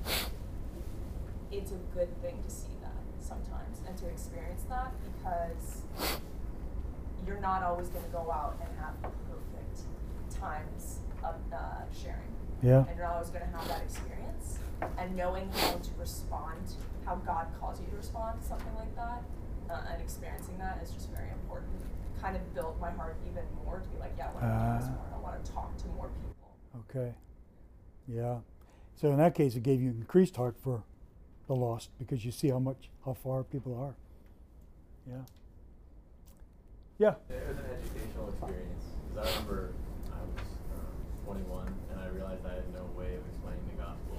it's a good thing to see that sometimes and to experience that because you're not always going to go out and have perfect times of uh, sharing. Yeah. And you're not always going to have that experience. And knowing how to respond, how God calls you to respond to something like that, uh, and experiencing that is just very important. Kind of built my heart even more to be like, yeah, I want to do this Ah. more. I want to talk to more people. Okay. Yeah. So in that case, it gave you increased heart for the lost because you see how much, how far people are. Yeah. Yeah. It was an educational experience. 'cause I remember I was um, 21 and I realized I had no way of explaining the gospel.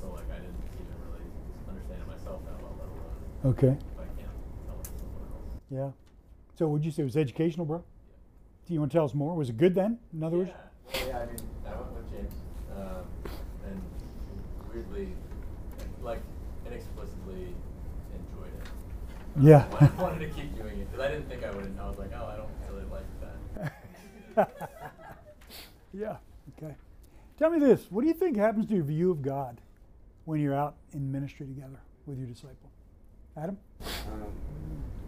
So like I didn't even really understand it myself that well, let alone Okay. if I can't tell it to someone else. Yeah. So would you say it was educational, bro? Do you want to tell us more? Was it good then? In other words? Yeah, yeah. I mean, I went with James, um, and weirdly, like inexplicably enjoyed it. Um, Yeah. I wanted to keep doing it because I didn't think I would. I was like, oh, I don't really like that. Yeah. Okay. Tell me this. What do you think happens to your view of God when you're out in ministry together with your disciple? Adam? Um,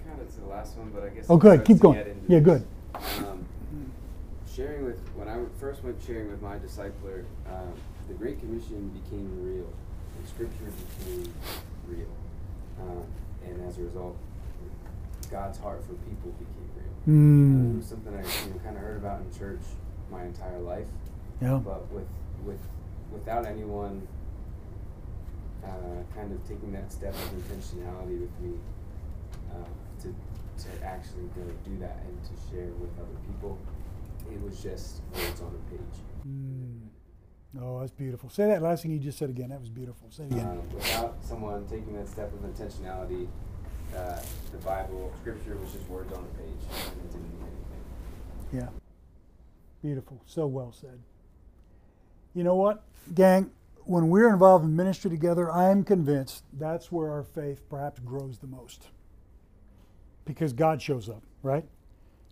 kind of to the last one, but I guess. Oh, good. Keep going. Yeah, this. good. Um, sharing with when I first went sharing with my discipler, um, the Great Commission became real, and Scripture became real, um, and as a result, God's heart for people became real. Uh, it Mm. was something I you know, kind of heard about in church my entire life, Yeah. but with with without anyone uh, kind of taking that step of intentionality with me uh, to to actually go do that and to share with other people, it was just words on a page. Mm. Oh, that's beautiful. Say that last thing you just said again. That was beautiful. Say it again. Um, without someone taking that step of intentionality, uh, the Bible, Scripture was just words on a page, and it didn't mean anything. Yeah. Beautiful. So well said. You know what, gang? When we're involved in ministry together, I am convinced that's where our faith perhaps grows the most. Because God shows up, right?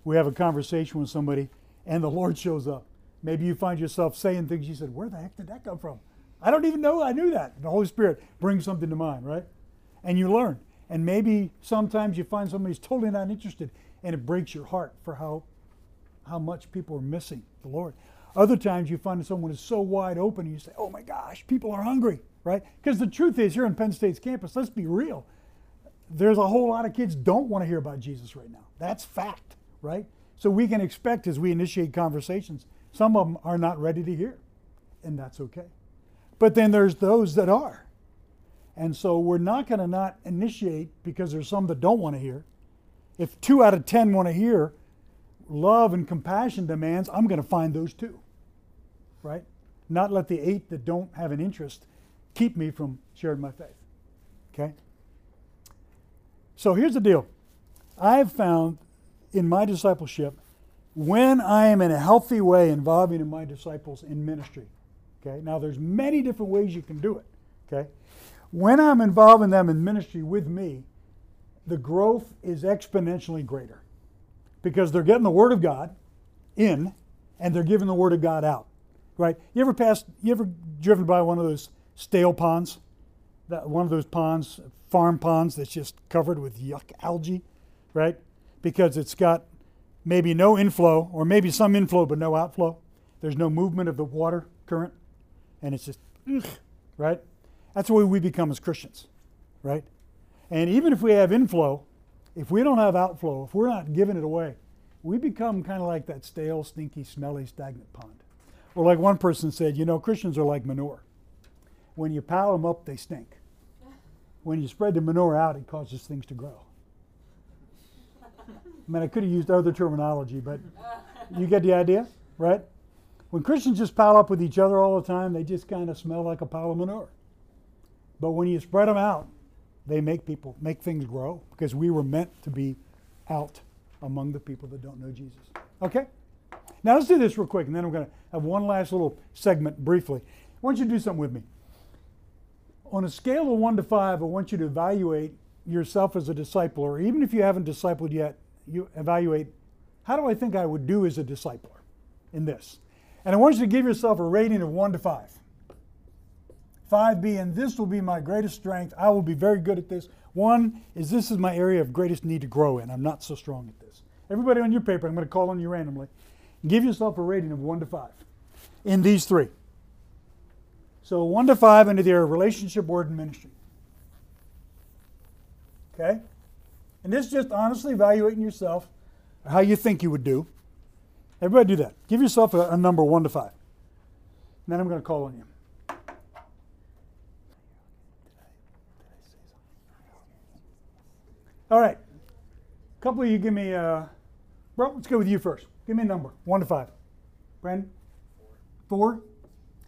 We have a conversation with somebody and the Lord shows up. Maybe you find yourself saying things you said, Where the heck did that come from? I don't even know I knew that. The Holy Spirit brings something to mind, right? And you learn. And maybe sometimes you find somebody's totally not interested and it breaks your heart for how how much people are missing the Lord. Other times you find someone is so wide open and you say, oh my gosh, people are hungry, right? Because the truth is, here on Penn State's campus, let's be real, there's a whole lot of kids don't want to hear about Jesus right now. That's fact, right? So we can expect as we initiate conversations, some of them are not ready to hear, and that's okay. But then there's those that are. And so we're not going to not initiate because there's some that don't want to hear. If two out of 10 want to hear, love and compassion demands, I'm going to find those two right? Not let the eight that don't have an interest keep me from sharing my faith. Okay? So here's the deal I have found in my discipleship, when I am in a healthy way involving in my disciples in ministry, okay? Now there's many different ways you can do it, okay? When I'm involving them in ministry with me, the growth is exponentially greater because they're getting the Word of God in and they're giving the Word of God out right? You ever passed? You ever driven by one of those stale ponds? That one of those ponds, farm ponds that's just covered with yuck algae, right? Because it's got maybe no inflow or maybe some inflow but no outflow. There's no movement of the water current, and it's just ugh, right. That's the way we become as Christians, right? And even if we have inflow, if we don't have outflow, if we're not giving it away, we become kind of like that stale, stinky, smelly, stagnant pond. Or like one person said, you know, Christians are like manure. When you pile them up, they stink. When you spread the manure out, it causes things to grow. I mean, I could have used other terminology, but you get the idea, right? When Christians just pile up with each other all the time, they just kind of smell like a pile of manure. But when you spread them out, they make people make things grow because we were meant to be out among the people that don't know Jesus. Okay? Now let's do this real quick, and then I'm going to have one last little segment briefly. I want you to do something with me. On a scale of one to five, I want you to evaluate yourself as a discipler, or even if you haven't discipled yet, you evaluate how do I think I would do as a discipler in this? And I want you to give yourself a rating of one to five. Five being this will be my greatest strength. I will be very good at this. One is this is my area of greatest need to grow in. I'm not so strong at this. Everybody on your paper, I'm going to call on you randomly. Give yourself a rating of 1 to 5 in these three. So 1 to 5 into their relationship, word, and ministry. Okay? And this is just honestly evaluating yourself, how you think you would do. Everybody do that. Give yourself a, a number 1 to 5. And then I'm going to call on you. All right. A couple of you give me, uh, bro, let's go with you first. Give me a number, one to five. Brandon? Four. Four?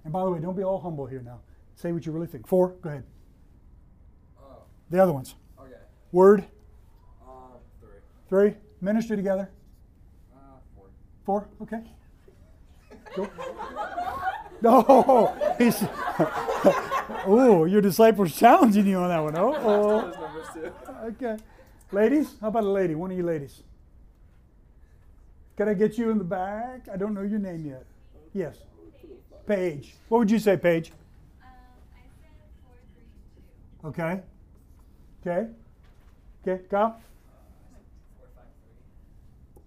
And by the way, don't be all humble here now. Say what you really think. Four, go ahead. Uh, the other ones. Okay. Word? Uh, three. Three. Ministry together? Uh, four. Four, okay. No, he's. oh, your disciples challenging you on that one. Oh, oh. Okay. Ladies, how about a lady? One of you ladies. Can I get you in the back? I don't know your name yet. Yes. Paige. What would you say, Paige? Um, I said four, three, two. Okay. Okay. Okay, Kyle?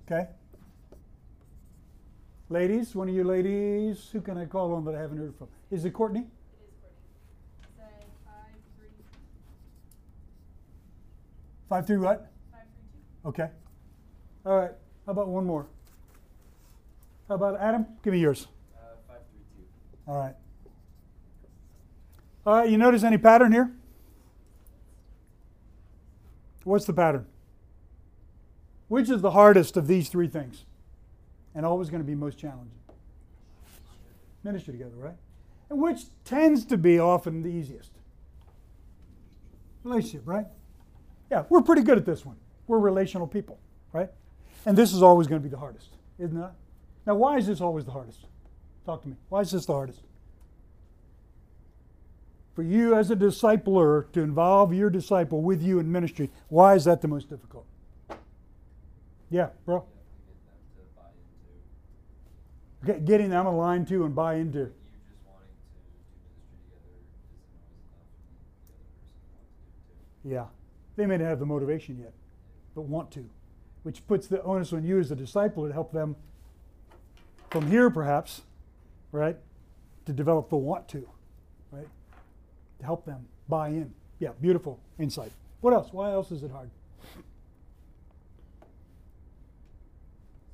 Okay. Ladies, one of you ladies, who can I call on that I haven't heard from? Is it Courtney? It is Courtney. Said five, three, Five three what? five, three, two. Okay. All right. How about one more? How about Adam? Give me yours. Uh, five, three, two. All right. All right, you notice any pattern here? What's the pattern? Which is the hardest of these three things? And always going to be most challenging? Ministry together, right? And which tends to be often the easiest? Relationship, right? Yeah, we're pretty good at this one. We're relational people, right? And this is always going to be the hardest, isn't it? Now, why is this always the hardest? Talk to me. Why is this the hardest? For you as a discipler to involve your disciple with you in ministry, why is that the most difficult? Yeah, bro. Okay, getting them aligned to and buy into. Yeah. They may not have the motivation yet, but want to, which puts the onus on you as a disciple to help them from here, perhaps, right, to develop the want to, right, to help them buy in. Yeah, beautiful insight. What else? Why else is it hard?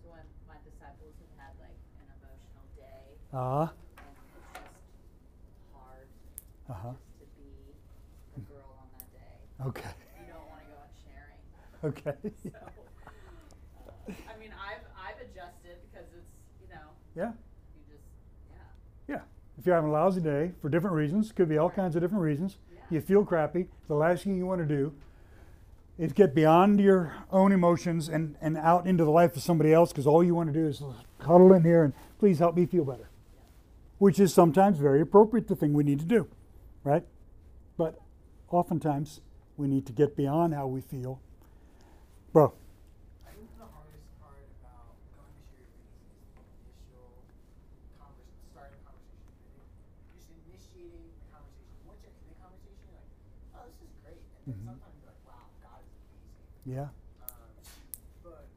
So when my disciples have had like an emotional day, Ah. and it's just hard Uh-huh. just to be the girl on that day. Okay. You don't want to go out sharing. Okay. So, uh, I mean, I've I've adjusted because it's you know. Yeah. You just yeah. Yeah. If you're having a lousy day for different reasons, could be all kinds of different reasons. You feel crappy. The last thing you want to do is get beyond your own emotions and, and out into the life of somebody else because all you want to do is cuddle in here and please help me feel better. Which is sometimes very appropriate, the thing we need to do, right? But oftentimes we need to get beyond how we feel. Bro. I think the hardest part about going to share your faith is the initial conversation, starting the conversation. I think just initiating the conversation. Once you're in the conversation, you're like, oh, this is great. And then Mhm. sometimes you're like, wow, God is amazing. Yeah. Um, but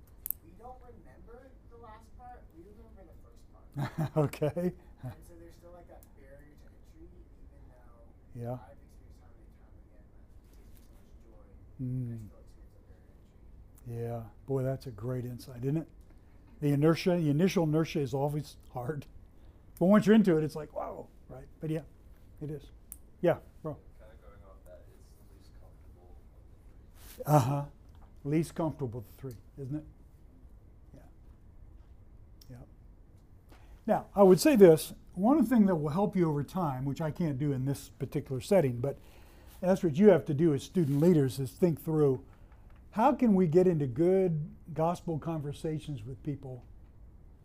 we don't remember the last part. We remember the first part. okay. and so there's still like that barrier to entry, even though Yeah. I've experienced time and time again that it gives me so much joy. Mm. I still experience that barrier to entry. Yeah, boy, that's a great insight, isn't it? The inertia, the initial inertia is always hard. But once you're into it, it's like, wow, right? But yeah, it is. Yeah, bro. Kind of going off that, it's the least comfortable of the three. Uh huh. Least comfortable the three, isn't it? Yeah. Yeah. Now, I would say this one thing that will help you over time, which I can't do in this particular setting, but that's what you have to do as student leaders is think through how can we get into good gospel conversations with people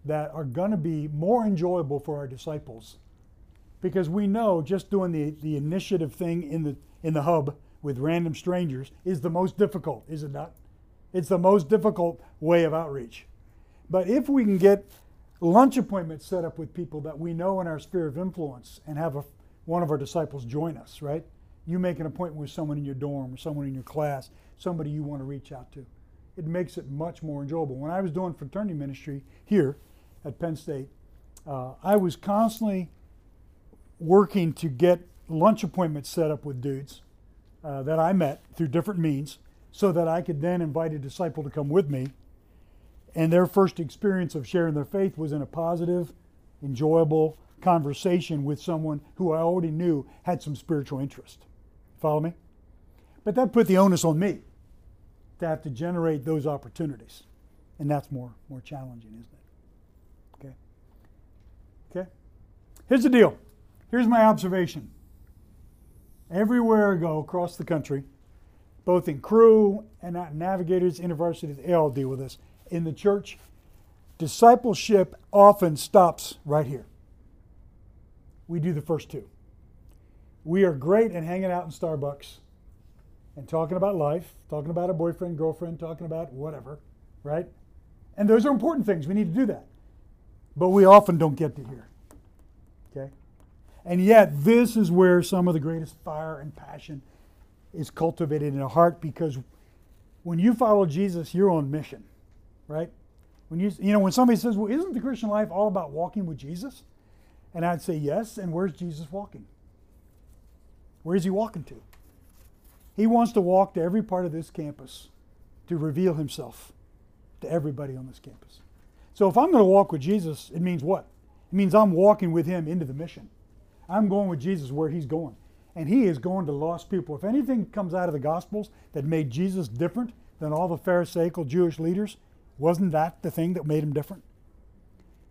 that are going to be more enjoyable for our disciples because we know just doing the, the initiative thing in the in the hub with random strangers is the most difficult is it not it's the most difficult way of outreach. But if we can get lunch appointments set up with people that we know in our sphere of influence and have a, one of our disciples join us right? You make an appointment with someone in your dorm or someone in your class somebody you want to reach out to. It makes it much more enjoyable. When i was doing fraternity ministry here at penn state uh, i was constantly working to get lunch appointments set up with dudes uh, that I met through different means so that I could then invite a disciple to come with me. And their first experience of sharing their faith was in a positive, enjoyable conversation with someone who I already knew had some spiritual interest. Follow me? But that put the onus on me to have to generate those opportunities. And that's more, more challenging, isn't it? Okay. Okay. Here's the deal. Here's my observation. Everywhere I go across the country, both in Cru and at navigators, universities, they all deal with this. In the church, discipleship often stops right here. We do the first two. We are great at hanging out in Starbucks and talking about life, talking about a boyfriend, girlfriend, talking about whatever, right? And those are important things. We need to do that. But we often don't get to here. Okay? And yet, this is where some of the greatest fire and passion is cultivated in a heart because when you follow Jesus, you're on mission, right? When you, you know, when somebody says, well, isn't the Christian life all about walking with Jesus? And I'd say, yes. And where's Jesus walking? Where is he walking to? He wants to walk to every part of this campus to reveal himself to everybody on this campus. So if I'm going to walk with Jesus, it means what? It means I'm walking with him into the mission. I'm going with Jesus where he's going. And he is going to lost people. If anything comes out of the Gospels that made Jesus different than all the Pharisaical Jewish leaders, wasn't that the thing that made him different?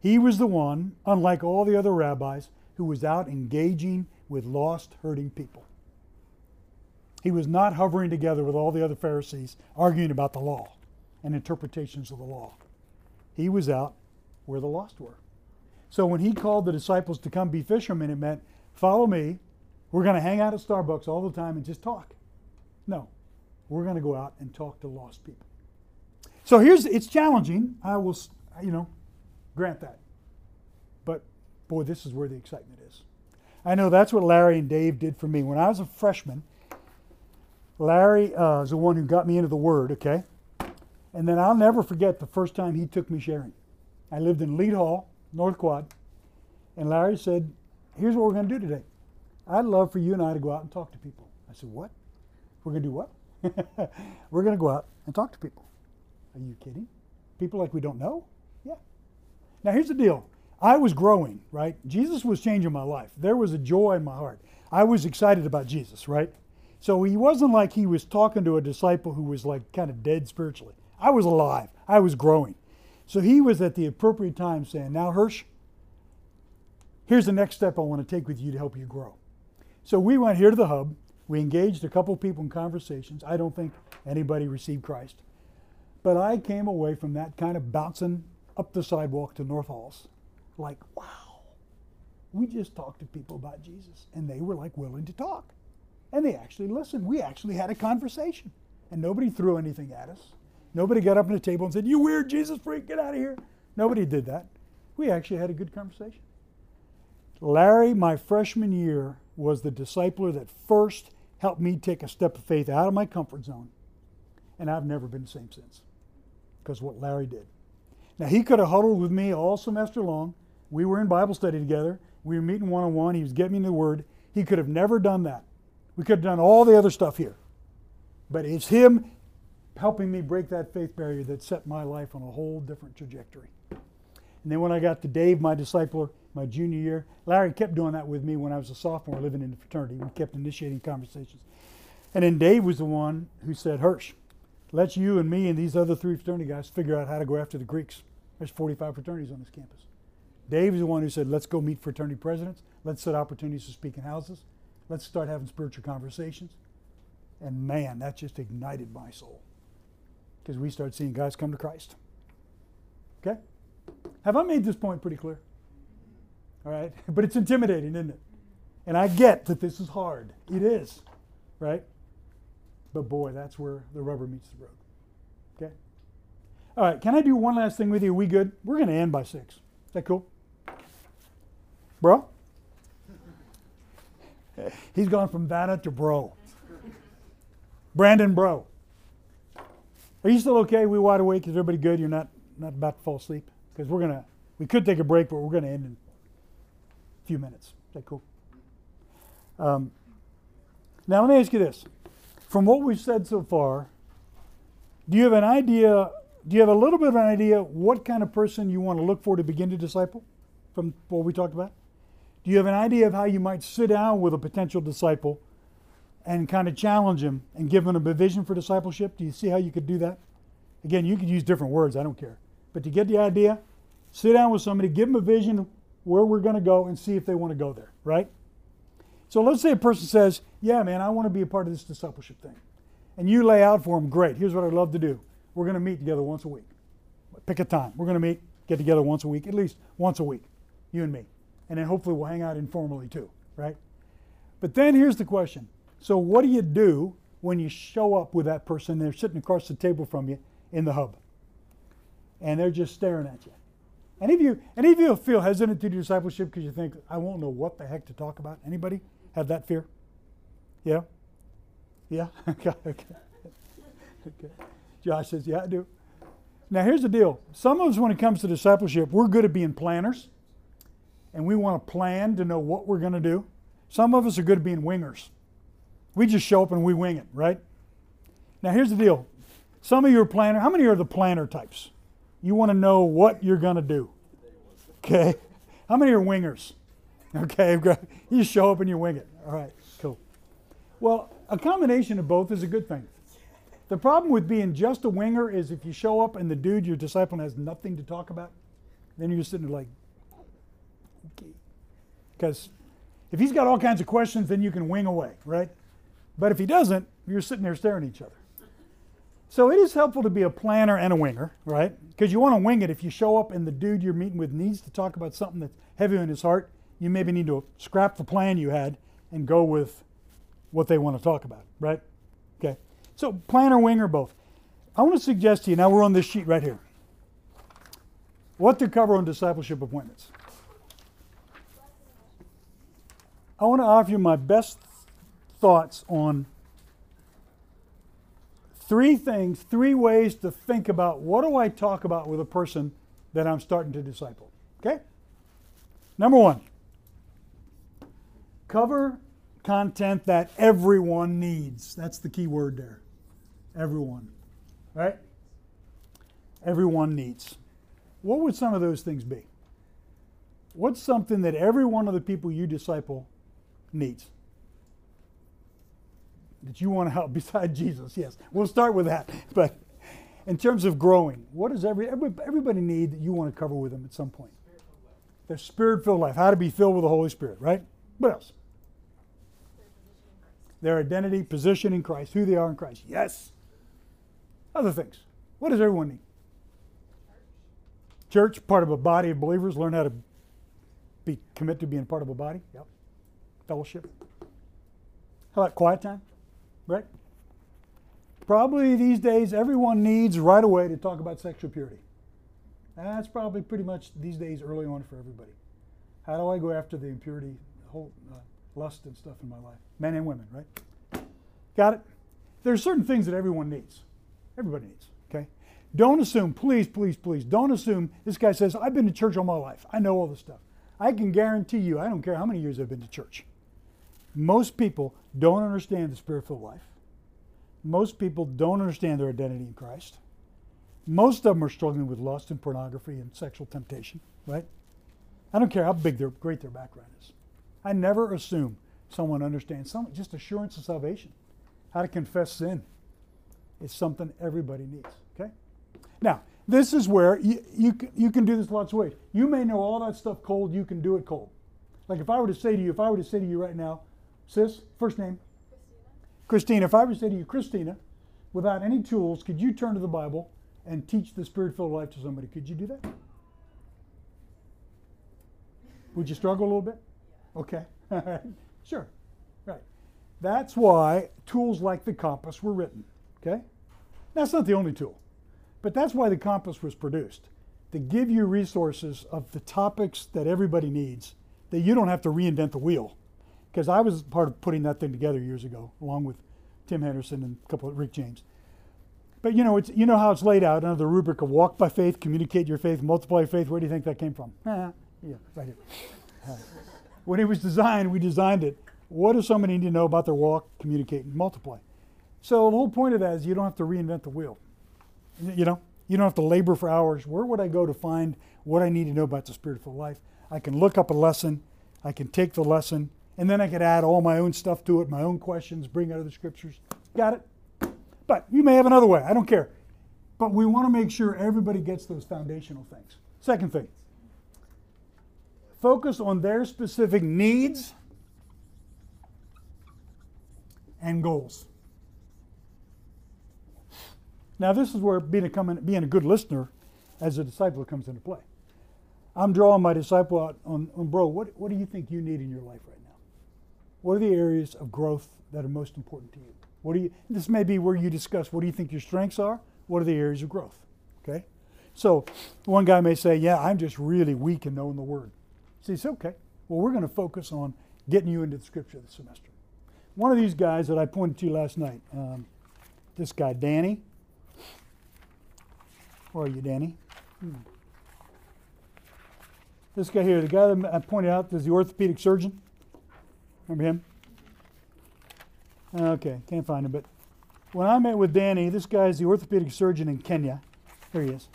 He was the one, unlike all the other rabbis, who was out engaging with lost, hurting people. He was not hovering together with all the other Pharisees arguing about the law and interpretations of the law. He was out where the lost were. So when he called the disciples to come be fishermen, it meant follow me, we're going to hang out at Starbucks all the time and just talk. No, we're going to go out and talk to lost people. So here's it's challenging. I will, you know, grant that. But boy, this is where the excitement is. I know that's what Larry and Dave did for me when I was a freshman. Larry uh, is the one who got me into the Word. Okay, and then I'll never forget the first time he took me sharing. I lived in Leete Hall, North Quad, and Larry said, "Here's what we're going to do today. I'd love for you and I to go out and talk to people." I said, "What? We're going to do what? we're going to go out and talk to people." Are you kidding? People like we don't know? Yeah. Now here's the deal. I was growing, right? Jesus was changing my life. There was a joy in my heart. I was excited about Jesus, right? So he wasn't like he was talking to a disciple who was like kind of dead spiritually. I was alive. I was growing. So he was at the appropriate time saying, Now, Hirsch, here's the next step I want to take with you to help you grow. So we went here to the hub. We engaged a couple people in conversations. I don't think anybody received Christ. But I came away from that kind of bouncing up the sidewalk to North Halls like, wow, we just talked to people about Jesus and they were like willing to talk. And they actually listened. We actually had a conversation and nobody threw anything at us. Nobody got up on the table and said, You weird Jesus freak, get out of here. Nobody did that. We actually had a good conversation. Larry, my freshman year, was the discipler that first helped me take a step of faith out of my comfort zone. And I've never been the same since because what Larry did. Now, he could have huddled with me all semester long. We were in Bible study together. We were meeting one on one. He was getting me the word. He could have never done that. We could have done all the other stuff here. But it's him helping me break that faith barrier that set my life on a whole different trajectory. And then when I got to Dave, my discipler, my junior year, Larry kept doing that with me when I was a sophomore living in the fraternity. We kept initiating conversations. And then Dave was the one who said, Hirsch, let's you and me and these other three fraternity guys figure out how to go after the Greeks. There's 45 fraternities on this campus. Dave is the one who said, let's go meet fraternity presidents. Let's set opportunities to speak in houses. Let's start having spiritual conversations. And man, that just ignited my soul because we started seeing guys come to Christ. Okay? Have I made this point pretty clear? All right? But it's intimidating, isn't it? And I get that this is hard. It is, right? But boy, that's where the rubber meets the road. Okay? All right, can I do one last thing with you? Are we good? We're going to end by six. Is that cool? Bro? He's gone from Vanna to bro. Brandon, bro. Are you still okay? We wide awake? Is everybody good? You're not not about to fall asleep? Because we're gonna we could take a break, but we're gonna end in a few minutes. Is that cool? Um, now let me ask you this: From what we've said so far, do you have an idea? Do you have a little bit of an idea what kind of person you want to look for to begin to disciple? From what we talked about, do you have an idea of how you might sit down with a potential disciple? and kind of challenge him and give him a vision for discipleship. Do you see how you could do that? Again, you could use different words, I don't care. But to get the idea, sit down with somebody, give them a vision where we're going to go and see if they want to go there, right? So let's say a person says, Yeah, man, I want to be a part of this discipleship thing. And you lay out for them, Great, here's what I'd love to do. We're going to meet together once a week. Pick a time. We're going to meet, get together once a week, at least once a week, you and me. And then hopefully we'll hang out informally too, right? But then here's the question so, what do you do when you show up with that person? They're sitting across the table from you in the hub, and they're just staring at you. Any of you, any of you feel hesitant to do discipleship because you think I won't know what the heck to talk about? Anybody have that fear? Yeah, yeah. okay, okay. okay. Josh says, "Yeah, I do." Now, here's the deal. Some of us, when it comes to discipleship, we're good at being planners, and we want to plan to know what we're going to do. Some of us are good at being wingers. We just show up and we wing it, right? Now, here's the deal. Some of you are planner. How many are the planner types? You want to know what you're going to do. Okay. How many are wingers? Okay. You show up and you wing it. All right. Cool. Well, a combination of both is a good thing. The problem with being just a winger is if you show up and the dude you're discipling has nothing to talk about, then you're sitting there like, okay. Because if he's got all kinds of questions, then you can wing away, right? But if he doesn't, you're sitting there staring at each other. So it is helpful to be a planner and a winger, right? Because you want to wing it. If you show up and the dude you're meeting with needs to talk about something that's heavy on his heart, you maybe need to scrap the plan you had and go with what they want to talk about, right? Okay. So planner, or wing or both. I want to suggest to you, now we're on this sheet right here, what to cover on discipleship appointments. I want to offer you my best thoughts on three things, three ways to think about what do I talk about with a person that I'm starting to disciple. Okay? Number one, cover content that everyone needs. That's the key word there. Everyone. Right? Everyone needs. What would some of those things be? What's something that every one of the people you disciple needs? That you want to help beside Jesus? Yes. We'll start with that. But in terms of growing, what does every, every everybody need that you want to cover with them at some point? Their spirit filled life, how to be filled with the Holy Spirit, right? What else? Their identity, position in Christ, who they are in Christ. Yes. Other things. What does everyone need? Church, part of a body of believers, learn how to be commit to being part of a body. Yep. Fellowship. How about quiet time? Right? Probably these days everyone needs right away to talk about sexual purity. That's probably pretty much these days early on for everybody. How do I go after the impurity, the whole uh, lust and stuff in my life? Men and women, right? Got it? There's certain things that everyone needs. Everybody needs, okay? Don't assume, please, please, please, don't assume this guy says, I've been to church all my life. I know all this stuff. I can guarantee you, I don't care how many years I've been to church. Most people don't understand the spirit filled life. Most people don't understand their identity in Christ. Most of them are struggling with lust and pornography and sexual temptation, right? I don't care how big their great their background is. I never assume someone understands some just assurance of salvation, how to confess sin. It's something everybody needs. Okay. Now this is where you, you you can do this lots of ways. You may know all that stuff cold. You can do it cold. Like if I were to say to you, if I were to say to you right now, sis, first name, Christina. Christina, If I were to say to you, Christina, without any tools, could you turn to the Bible and teach the spirit-filled life to somebody? Could you do that? Would you struggle a little bit? Okay. Sure. Right. That's why tools like the compass were written. Okay? That's not the only tool. But that's why the compass was produced. To give you resources of the topics that everybody needs, that you don't have to reinvent the wheel. Because I was part of putting that thing together years ago, along with Tim Henderson and a couple of Rick James. But you know, it's you know how it's laid out under the rubric of walk by faith, communicate your faith, multiply your faith. Where do you think that came from? Ah, yeah, right here. When it was designed, we designed it. What does somebody need to know about their walk, communicate, and multiply? So the whole point of that is you don't have to reinvent the wheel. You know, you don't have to labor for hours. Where would I go to find what I need to know about the spiritual life? I can look up a lesson, I can take the lesson, and then I could add all my own stuff to it, my own questions, bring out of the scriptures. Got it? But you may have another way. I don't care. But we want to make sure everybody gets those foundational things. Second thing focus on their specific needs and goals. Now, this is where being a, being a good listener as a disciple comes into play. I'm drawing my disciple out on, on bro, what, what do you think you need in your life right now? What are the areas of growth that are most important to you? What do you, this may be where you discuss what do you think your strengths are? What are the areas of growth? Okay? So one guy may say, Yeah, I'm just really weak in knowing the word. He says, Okay, well, we're going to focus on getting you into the scripture this semester. One of these guys that I pointed to last night, um, this guy, Danny. Where are you, Danny? Hmm. This guy here, the guy that I pointed out is the orthopedic surgeon. Remember him? Okay, can't find him. But when I met with Danny, this guy is the orthopedic surgeon in Kenya. Here he is.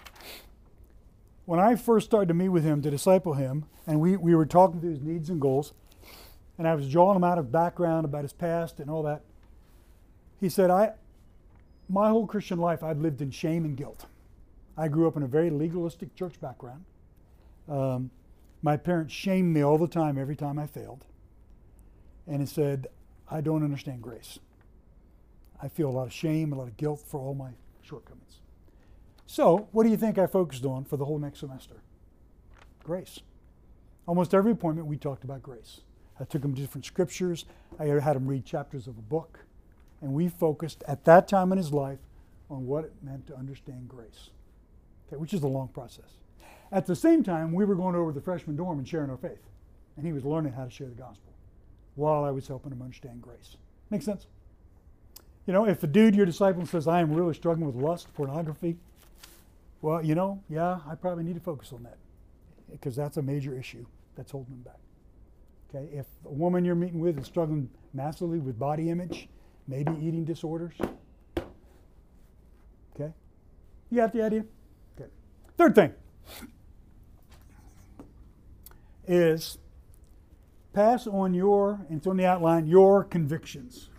When I first started to meet with him to disciple him, and we, we were talking through his needs and goals, and I was drawing him out of background about his past and all that, he said, I, my whole Christian life, I've lived in shame and guilt. I grew up in a very legalistic church background. Um, my parents shamed me all the time, every time I failed. And he said, I don't understand grace. I feel a lot of shame, a lot of guilt for all my shortcomings. So, what do you think I focused on for the whole next semester? Grace. Almost every appointment we talked about grace. I took them to different scriptures. I had him read chapters of a book. And we focused at that time in his life on what it meant to understand grace, okay, which is a long process. At the same time, we were going over the freshman dorm and sharing our faith. And he was learning how to share the gospel while I was helping him understand grace. Make sense? You know, if a dude, your disciple, says, I am really struggling with lust, pornography, well, you know, yeah, I probably need to focus on that because that's a major issue that's holding them back. Okay, if a woman you're meeting with is struggling massively with body image, maybe eating disorders, okay, you got the idea? Okay. Third thing is pass on your, and it's on the outline, your convictions.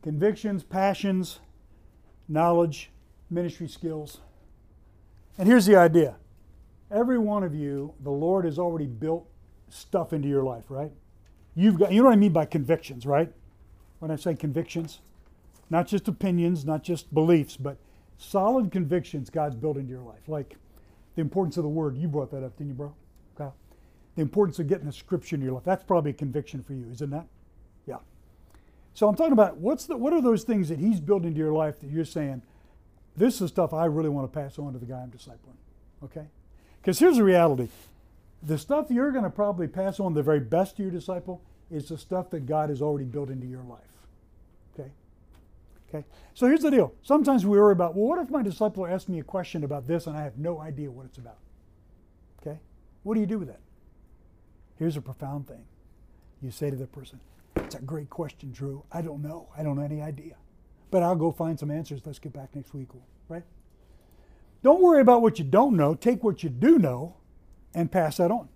Convictions, passions, knowledge, ministry skills. And here's the idea every one of you, the Lord has already built stuff into your life, right? You've got, you know what I mean by convictions, right? When I say convictions, not just opinions, not just beliefs, but solid convictions God's built into your life. Like the importance of the word. You brought that up, didn't you, bro? Okay. The importance of getting the scripture in your life. That's probably a conviction for you, isn't that? Yeah. So I'm talking about what's the, what are those things that He's built into your life that you're saying, this is stuff I really want to pass on to the guy I'm discipling. Okay? Because here's the reality the stuff you're going to probably pass on the very best to your disciple is the stuff that God has already built into your life. Okay? So here's the deal. Sometimes we worry about, well, what if my disciple asks me a question about this and I have no idea what it's about? Okay? What do you do with that? Here's a profound thing. You say to the person, It's a great question, Drew. I don't know. I don't have any idea. But I'll go find some answers. Let's get back next week, right? Don't worry about what you don't know. Take what you do know and pass that on.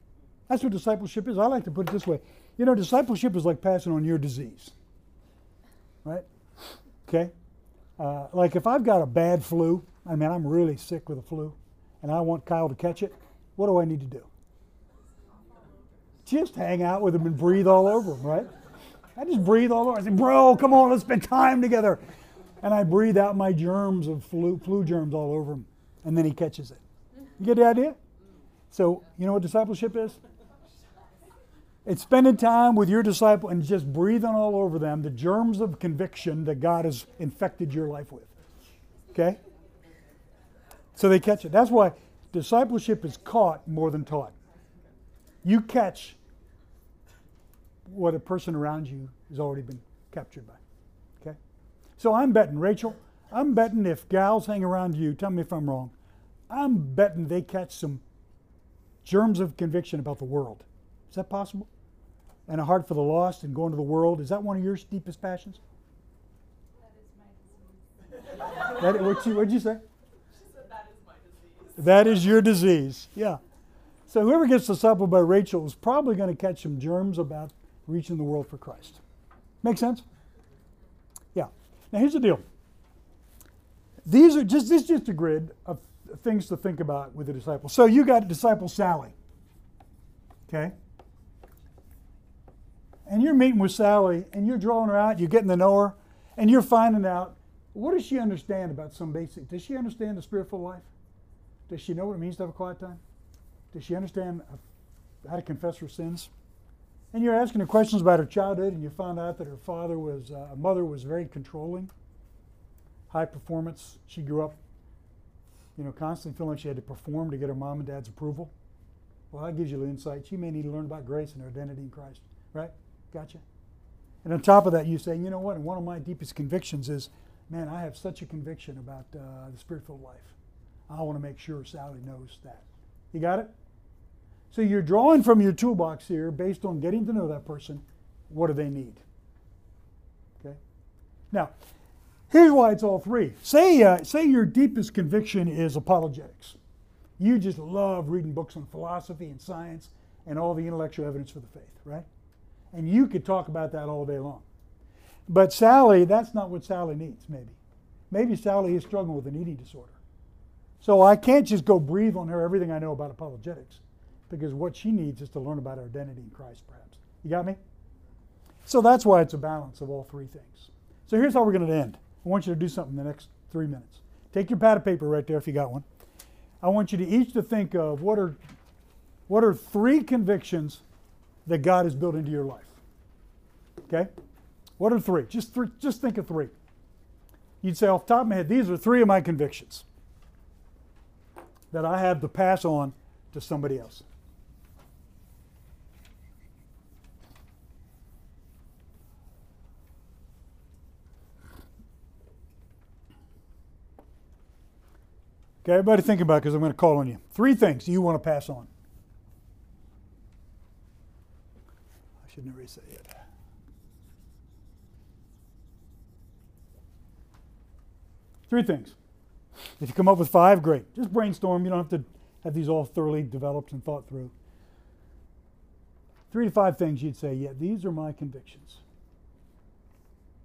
That's what discipleship is. I like to put it this way. You know, discipleship is like passing on your disease, right? Okay? Uh, like if I've got a bad flu, I mean, I'm really sick with a flu, and I want Kyle to catch it, what do I need to do? Just hang out with him and breathe all over him, right? I just breathe all over. Him. I say, bro, come on, let's spend time together. And I breathe out my germs of flu, flu germs all over him. And then he catches it. You get the idea? So, you know what discipleship is? It's spending time with your disciple and just breathing all over them the germs of conviction that God has infected your life with. Okay? So they catch it. That's why discipleship is caught more than taught. You catch what a person around you has already been captured by. Okay? So I'm betting, Rachel, I'm betting if gals hang around you, tell me if I'm wrong, I'm betting they catch some germs of conviction about the world. Is that possible? And a heart for the lost and going to the world. Is that one of your deepest passions? That is my disease. that, what you, what'd you say? She said, that is my disease. That is your disease. Yeah. So whoever gets discipled by Rachel is probably going to catch some germs about reaching the world for Christ. Make sense? Yeah. Now here's the deal. These are just this is just a grid of things to think about with the disciples. So you got disciple Sally. Okay? And you're meeting with Sally and you're drawing her out, you're getting to know her, and you're finding out what does she understand about some basic does she understand the spiritual life? Does she know what it means to have a quiet time? Does she understand how to confess her sins? And you're asking her questions about her childhood, and you find out that her father was, uh, mother was very controlling, high performance. She grew up, you know, constantly feeling like she had to perform to get her mom and dad's approval. Well, that gives you the insight. She may need to learn about grace and her identity in Christ, right? Gotcha. And on top of that, you say, you know what? One of my deepest convictions is, man, I have such a conviction about uh, the spiritual life. I want to make sure Sally knows that. You got it? So you're drawing from your toolbox here based on getting to know that person. What do they need? Okay. Now, here's why it's all three. Say, uh, say your deepest conviction is apologetics. You just love reading books on philosophy and science and all the intellectual evidence for the faith, right? And you could talk about that all day long. But Sally, that's not what Sally needs, maybe. Maybe Sally is struggling with an eating disorder. So I can't just go breathe on her everything I know about apologetics because what she needs is to learn about her identity in Christ, perhaps. You got me? So that's why it's a balance of all three things. So here's how we're going to end. I want you to do something in the next three minutes. Take your pad of paper right there if you got one. I want you to each to think of what are what are three convictions that God has built into your life. Okay? What are three? Just just think of three. You'd say off the top of my head, these are three of my convictions that I have to pass on to somebody else. Okay, everybody think about it because I'm going to call on you. Three things you want to pass on. I shouldn't erase that yet. Three things. If you come up with five, great. Just brainstorm. You don't have to have these all thoroughly developed and thought through. Three to five things you'd say, yeah, these are my convictions.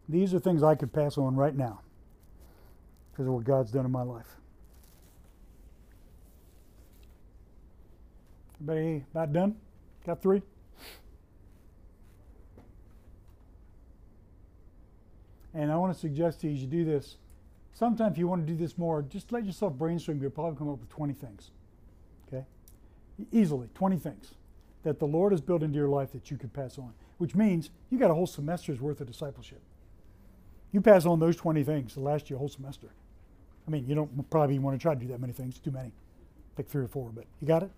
These are things I could pass on right now because of what God's done in my life. Everybody about done? Got three? And I want to suggest to you as you do this, sometimes if you want to do this more, just let yourself brainstorm. You'll probably come up with 20 things. Okay? Easily, 20 things that the Lord has built into your life that you could pass on, which means you got a whole semester's worth of discipleship. You pass on those 20 things to last you a whole semester. I mean, you don't probably want to try to do that many things, too many. Pick three or four, but you got it?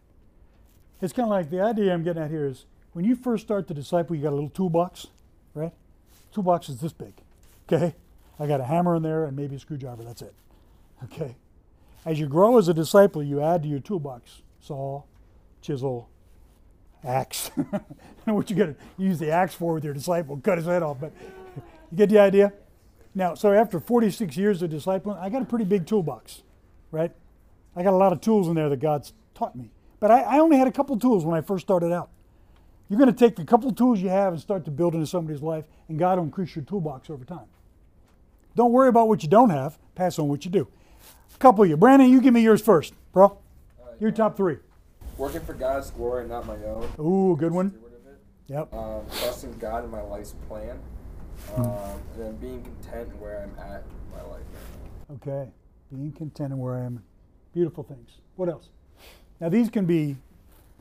It's kind of like the idea I'm getting at here is when you first start to disciple, you got a little toolbox, right? Toolbox is this big, okay? I got a hammer in there and maybe a screwdriver, that's it, okay? As you grow as a disciple, you add to your toolbox saw, chisel, axe. I know what you got to use the axe for with your disciple, cut his head off, but you get the idea? Now, so after 46 years of discipling, I got a pretty big toolbox, right? I got a lot of tools in there that God's taught me. But I, I only had a couple tools when I first started out. You're going to take the couple tools you have and start to build into somebody's life, and God will increase your toolbox over time. Don't worry about what you don't have. Pass on what you do. A couple of you. Brandon, you give me yours first, bro. Your top three. Working for God's glory, not my own. Ooh, good one. Yep. Um, trusting God in my life's plan, Hmm. um, and then being content where I'm at in my life right. Okay. Being content in where I am. Beautiful things. What else? Now, these can be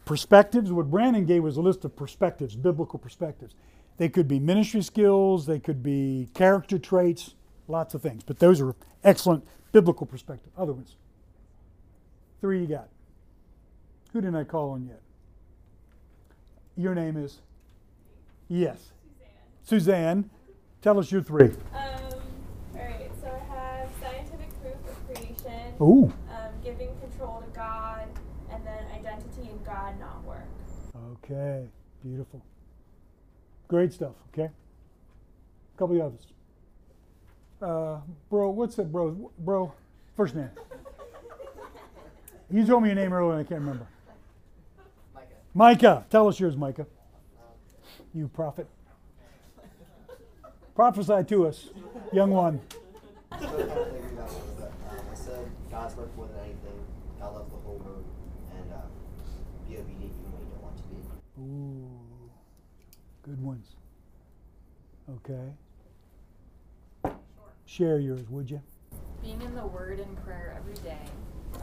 perspectives. What Brandon gave was a list of perspectives, biblical perspectives. They could be ministry skills, they could be character traits, lots of things. But those are excellent biblical perspective. Other ones. Three you got. Who didn't I call on yet? Your name is? Yes. Suzanne. Tell us your three. Um, alright, so I have scientific proof of creation. Ooh. Um, giving control to God, and then identity in God, not work. Okay, beautiful. Great stuff, okay? A couple of others. Uh, bro, what's that, bro? Bro, first name. You told me your name earlier and I can't remember. Micah. Micah. Tell us yours, Micah. You prophet. Prophesy to us, young one. God's work more than anything. God loves the whole world, and uh, be obedient even when you don't want to be. Ooh, good ones. Okay. Share yours, would you? Being in the Word and prayer every day,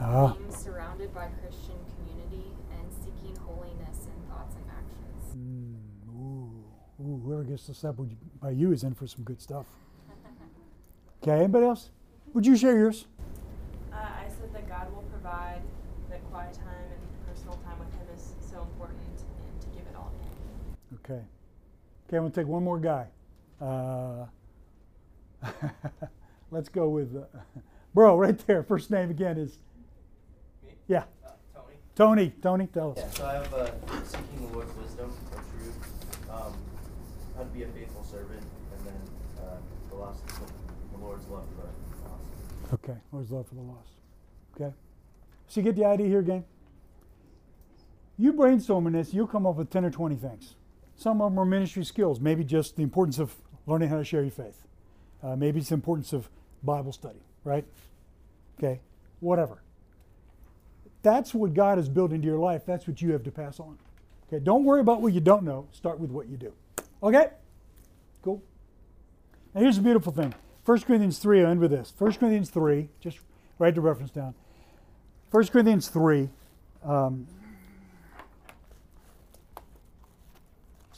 Ah. being surrounded by Christian community, and seeking holiness in thoughts and actions. Mm, ooh, ooh, whoever gets discipled by you is in for some good stuff. Okay, anybody else? Would you share yours? Uh, I said that God will provide that quiet time and personal time with Him is so important, and to give it all to Him. Okay. Okay, I'm going to take one more guy. Uh, let's go with, uh, bro, right there. First name again is. Yeah. Tony. Tony. Tony, tell us. Yeah, so I have uh, seeking the Lord's wisdom and truth, um, how to be a faithful servant, and then uh, the last is the Lord's love for the lost. Okay, Lord's love for the lost. Okay. So you get the idea here, gang? You brainstorming this, you'll come up with 10 or 20 things. Some of them are ministry skills, maybe just the importance of learning how to share your faith. Uh, maybe it's the importance of Bible study, right? Okay, whatever. That's what God has built into your life. That's what you have to pass on. Okay, don't worry about what you don't know. Start with what you do. Okay? Cool. Now here's the beautiful thing. 1 Corinthians 3, I'll end with this. 1 Corinthians 3, just write the reference down. 1 Corinthians 3. Um,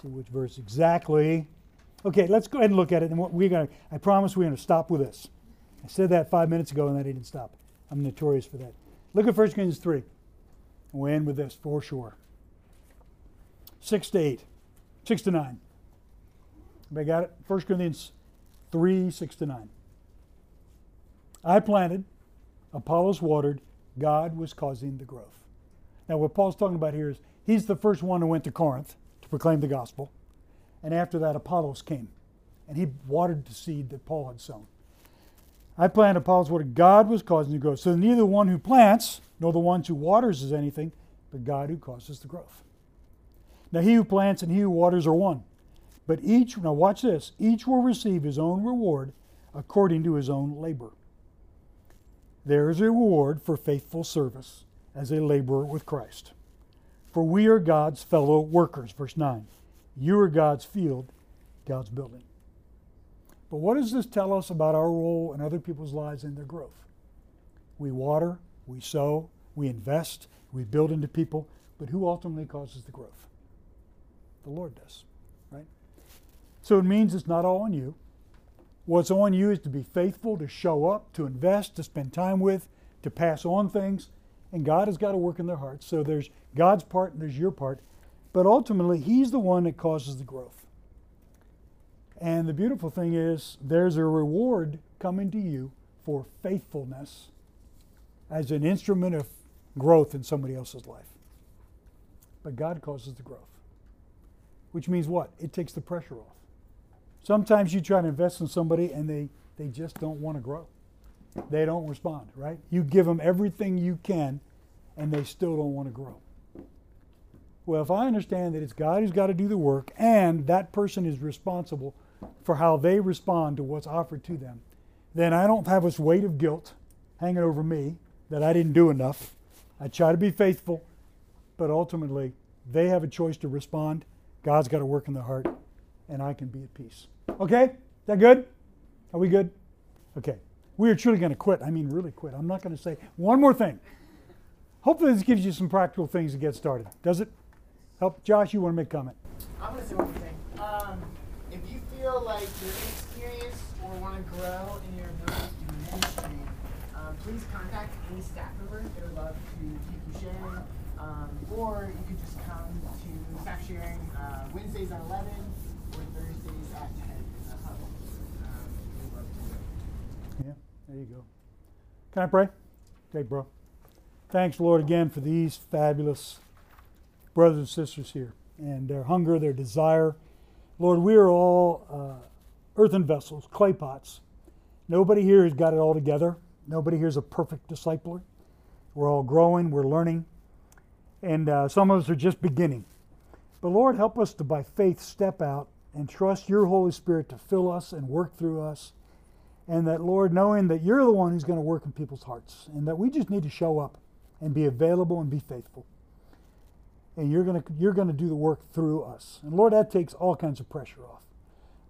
see which verse exactly. Okay, let's go ahead and look at it. And what we're going to, I promise we're going to stop with this. I said that five minutes ago and I didn't stop. I'm notorious for that. Look at 1 Corinthians 3. We'll end with this for sure. 6 to 8. 6 to 9. Everybody got it? 1 Corinthians 3, 6 to 9. I planted, Apollos watered, God was causing the growth. Now, what Paul's talking about here is he's the first one who went to Corinth to proclaim the gospel. And after that, Apollos came and he watered the seed that Paul had sown. I planted, Apollos watered, God was causing the growth. So neither the one who plants nor the one who waters is anything, but God who causes the growth. Now, he who plants and he who waters are one. But each, now watch this, each will receive his own reward according to his own labor. There is a reward for faithful service as a laborer with Christ. For we are God's fellow workers. Verse 9. You are God's field, God's building. But what does this tell us about our role in other people's lives and their growth? We water, we sow, we invest, we build into people, but who ultimately causes the growth? The Lord does, right? So it means it's not all on you. What's on you is to be faithful, to show up, to invest, to spend time with, to pass on things, and God has got to work in their hearts. So there's God's part and there's your part, but ultimately He's the one that causes the growth. And the beautiful thing is, there's a reward coming to you for faithfulness as an instrument of growth in somebody else's life. But God causes the growth. Which means what? It takes the pressure off. Sometimes you try to invest in somebody and they, they just don't want to grow. They don't respond, right? You give them everything you can and they still don't want to grow. Well, if I understand that it's God who's got to do the work and that person is responsible for how they respond to what's offered to them, then I don't have this weight of guilt hanging over me that I didn't do enough. I try to be faithful, but ultimately they have a choice to respond. God's got to work in the heart, and I can be at peace. Okay? Is that good? Are we good? Okay. We are truly going to quit. I mean, really quit. I'm not going to say one more thing. Hopefully, this gives you some practical things to get started. Does it? Help? Josh, you want to make a comment? I'm going to say one thing. Um, if you feel like you're inexperienced or want to grow in your ability to ministry, um, please contact any staff member. They would love to keep you sharing. Um, or you could just come to staff sharing uh, Wednesdays at 11 or Thursdays at 10 in the huddle. Um, we'd love to do it. Yeah, there you go. Can I pray? Okay, bro. Thanks, Lord, again for these fabulous brothers and sisters here and their hunger, their desire. Lord, we are all uh, earthen vessels, clay pots. Nobody here has got it all together. Nobody here is a perfect discipler. We're all growing, we're learning, and uh, some of us are just beginning. But Lord, help us to, by faith, step out and trust your Holy Spirit to fill us and work through us. And that, Lord, knowing that you're the one who's going to work in people's hearts, and that we just need to show up and be available and be faithful. And you're going to, you're going to do the work through us. And Lord, that takes all kinds of pressure off.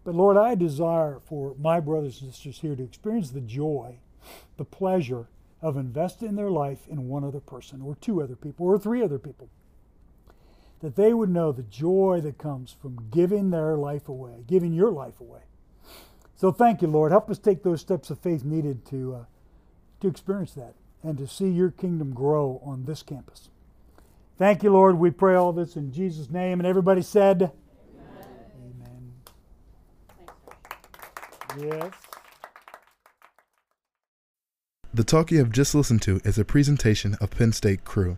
But Lord, I desire for my brothers and sisters here to experience the joy, the pleasure of investing their life in one other person, or two other people, or three other people. That they would know the joy that comes from giving their life away, giving your life away. So thank you, Lord. Help us take those steps of faith needed to, uh, to experience that and to see your kingdom grow on this campus. Thank you, Lord. We pray all this in Jesus' name. And everybody said, Amen. Amen. Yes. The talk you have just listened to is a presentation of Penn State Cru.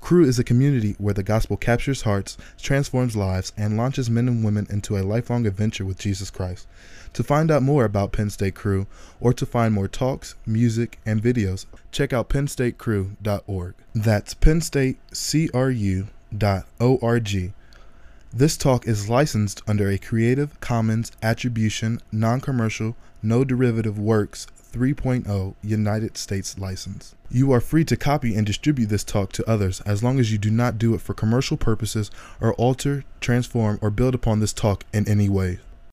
Cru is a community where the gospel captures hearts, transforms lives, and launches men and women into a lifelong adventure with Jesus Christ. To find out more about Penn State Cru or to find more talks, music, and videos, check out pennstatecru.org. That's pennstatecru.org. This talk is licensed under a Creative Commons Attribution, Non Commercial, No Derivative Works 3.0 United States license. You are free to copy and distribute this talk to others as long as you do not do it for commercial purposes or alter, transform, or build upon this talk in any way.